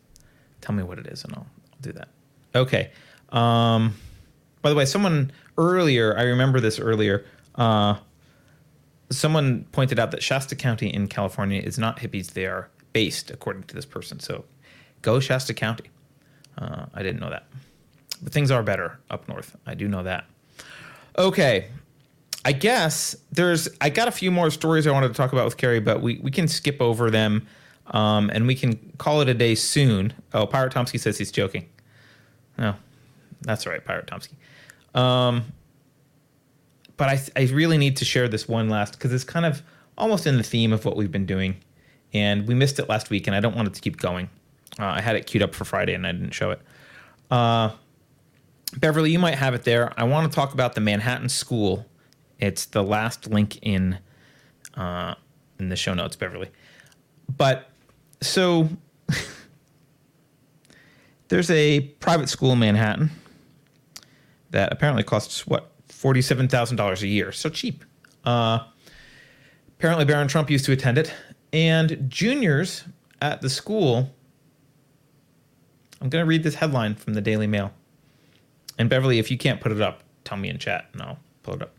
tell me what it is and I'll, I'll do that. Okay. Um, by the way, someone earlier, I remember this earlier. Uh, someone pointed out that Shasta County in California is not hippies; they are based, according to this person. So, go Shasta County. Uh, I didn't know that, but things are better up north. I do know that. Okay, I guess there's. I got a few more stories I wanted to talk about with Keri, but we we can skip over them, um, and we can call it a day soon. Oh, Pirate Tomsky says he's joking. No, that's all right, Pirate Tomsky. Um, but I, I really need to share this one last because it's kind of almost in the theme of what we've been doing. And we missed it last week, and I don't want it to keep going. Uh, I had it queued up for Friday, and I didn't show it. Uh, Beverly, you might have it there. I want to talk about the Manhattan School. It's the last link in uh, in the show notes, Beverly. But so there's a private school in Manhattan that apparently costs what forty-seven thousand dollars a year, so cheap. Uh, apparently, Barron Trump used to attend it, and juniors at the school. I'm going to read this headline from the Daily Mail. And Beverly, if you can't put it up, tell me in chat, and I'll pull it up.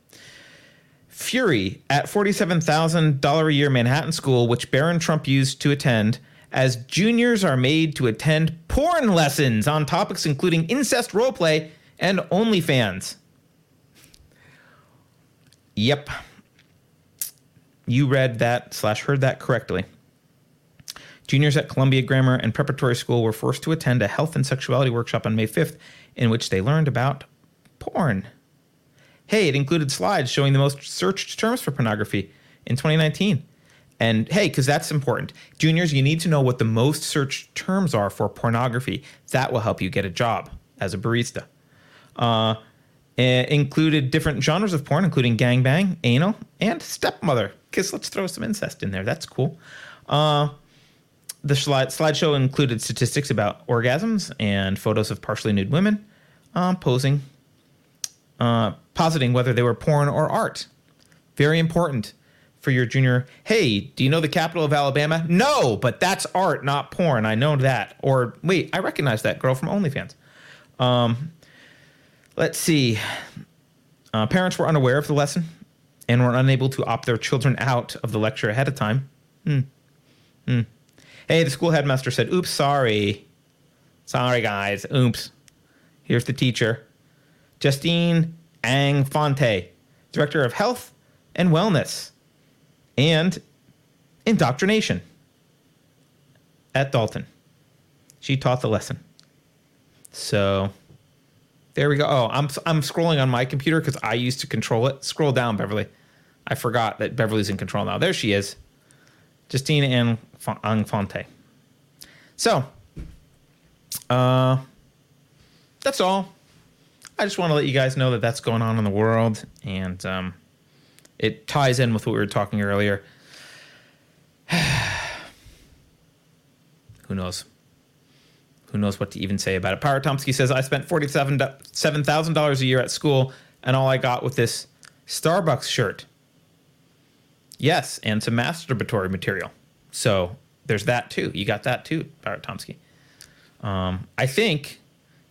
Fury at $47,000 a year Manhattan school, which Barron Trump used to attend, as juniors are made to attend porn lessons on topics including incest roleplay and OnlyFans. Yep. You read that slash heard that correctly. Juniors at Columbia Grammar and Preparatory School were forced to attend a health and sexuality workshop on May 5th in which they learned about porn. Hey, it included slides showing the most searched terms for pornography in 2019. And hey, because that's important. Juniors, you need to know what the most searched terms are for pornography. That will help you get a job as a barista. Uh, included different genres of porn, including gangbang, anal, and stepmother. Because let's throw some incest in there. That's cool. Uh, the slide, slideshow included statistics about orgasms and photos of partially nude women uh, posing, uh, positing whether they were porn or art. Very important for your junior. Hey, do you know the capital of Alabama? No, but that's art, not porn. I know that. Or wait, I recognize that girl from OnlyFans. Um, Let's see. Uh, parents were unaware of the lesson and were unable to opt their children out of the lecture ahead of time. Hmm. Hmm. Hey, the school headmaster said, Oops, sorry. Sorry, guys. Oops. Here's the teacher Justine Ang Fonte, Director of Health and Wellness and Indoctrination at Dalton. She taught the lesson. So there we go. Oh, I'm I'm scrolling on my computer because I used to control it. Scroll down, Beverly. I forgot that Beverly's in control now. There she is, Justine Ang Fonte. So, uh, that's all. I just want to let you guys know that that's going on in the world, and um, it ties in with what we were talking earlier. Who knows? who knows what to even say about it. Power Tomsky says, I spent $47,000 a year at school, and all I got with this Starbucks shirt. Yes, and some masturbatory material. So there's that too. You got that too, Power Tomsky. Um, I think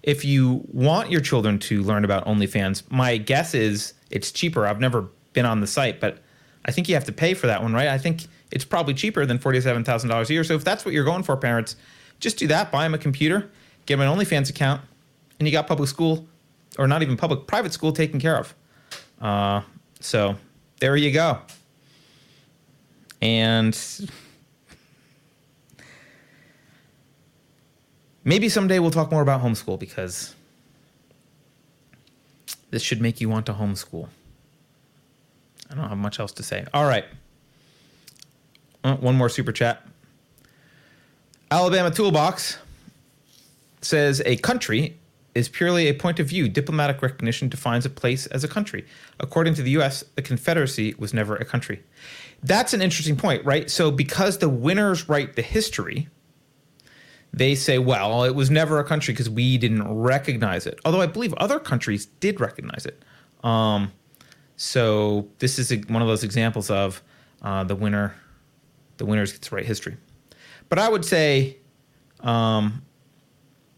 if you want your children to learn about OnlyFans, my guess is it's cheaper. I've never been on the site, but I think you have to pay for that one, right? I think it's probably cheaper than $47,000 a year. So if that's what you're going for, parents, just do that. Buy them a computer, get them an OnlyFans account, and you got public school, or not even public, private school taken care of. Uh, so there you go. And maybe someday we'll talk more about homeschool because this should make you want to homeschool. I don't have much else to say. All right. Uh, one more super chat. Alabama Toolbox says a country is purely a point of view. Diplomatic recognition defines a place as a country. According to the US, the Confederacy was never a country. That's an interesting point, right? So, because the winners write the history, they say, well, it was never a country because we didn't recognize it. Although I believe other countries did recognize it. Um, so this is a, one of those examples of uh, the winner, the winners gets to write history. But I would say, um,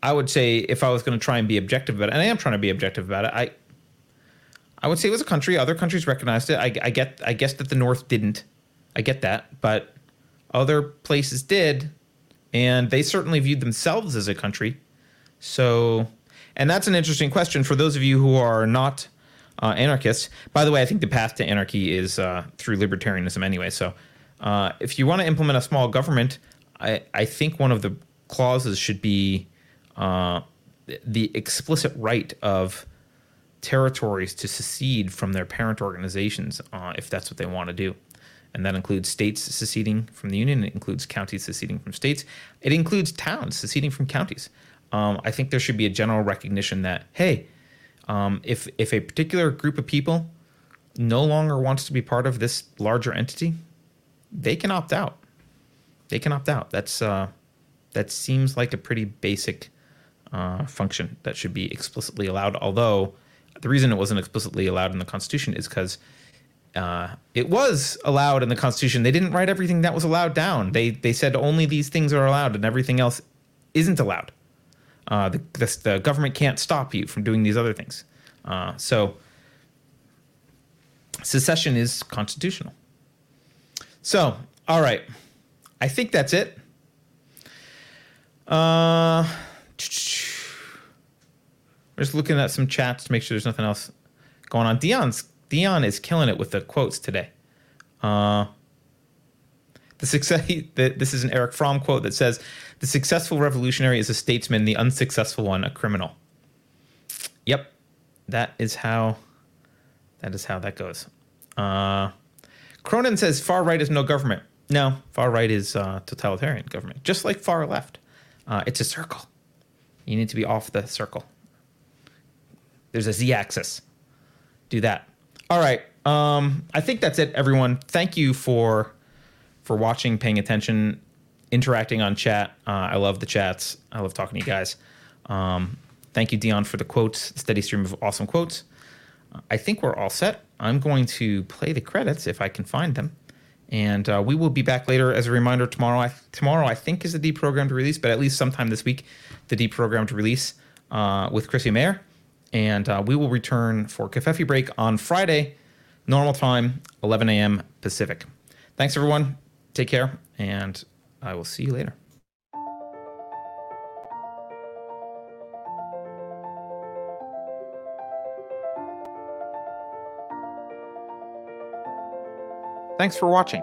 I would say if I was going to try and be objective about it, and I am trying to be objective about it, I, I would say it was a country. Other countries recognized it. I, I get, I guess that the North didn't. I get that, but other places did, and they certainly viewed themselves as a country. So, and that's an interesting question for those of you who are not uh, anarchists. By the way, I think the path to anarchy is uh, through libertarianism anyway. So, uh, if you want to implement a small government, I, I think one of the clauses should be uh, the explicit right of territories to secede from their parent organizations uh, if that's what they want to do. And that includes states seceding from the union. It includes counties seceding from states. It includes towns seceding from counties. Um, I think there should be a general recognition that, hey, um, if if a particular group of people no longer wants to be part of this larger entity, they can opt out. They can opt out. That's uh, that seems like a pretty basic uh, function that should be explicitly allowed. Although the reason it wasn't explicitly allowed in the Constitution is because uh, it was allowed in the Constitution. They didn't write everything that was allowed down. They they said only these things are allowed and everything else isn't allowed. Uh, the, the, the, government can't stop you from doing these other things. Uh, so secession is constitutional. So, all right. I think that's it. Uh, we're just looking at some chats to make sure there's nothing else going on. Dion's Dion is killing it with the quotes today. Uh, the success. The, this is an Erich Fromm quote that says, "The successful revolutionary is a statesman; the unsuccessful one, a criminal." Yep, that is how. That is how that goes. Uh, Cronin says far right is no government. No, far right is uh, totalitarian government, just like far left. Uh, it's a circle. You need to be off the circle. There's a z-axis. Do that. All right. Um, I think that's it, everyone. Thank you for for watching, paying attention, interacting on chat. Uh, I love the chats. I love talking to you guys. Um, thank you, Dion, for the quotes, steady stream of awesome quotes. Uh, I think we're all set. I'm going to play the credits if I can find them. And uh, we will be back later. As a reminder, tomorrow, I, tomorrow I think is the deprogrammed release, but at least sometime this week, the deprogrammed release uh, with Chrissie Mayr. And uh, we will return for Covfefe break on Friday, normal time, 11 a.m. Pacific. Thanks, everyone. Take care, and I will see you later. Thanks for watching.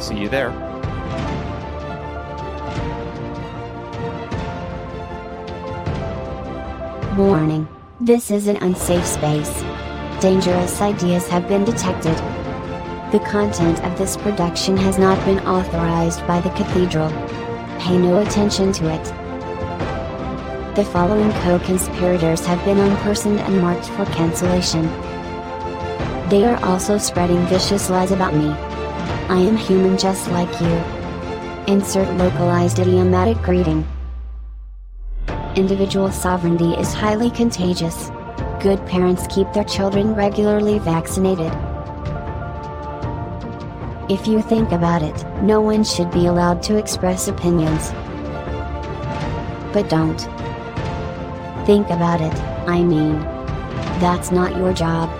See you there. Warning. This is an unsafe space. Dangerous ideas have been detected. The content of this production has not been authorized by the Cathedral. Pay no attention to it. The following co-conspirators have been unpersoned and marked for cancellation. They are also spreading vicious lies about me. I am human just like you. Insert localized idiomatic greeting. Individual sovereignty is highly contagious. Good parents keep their children regularly vaccinated. If you think about it, no one should be allowed to express opinions. But don't. Think about it, I mean. That's not your job.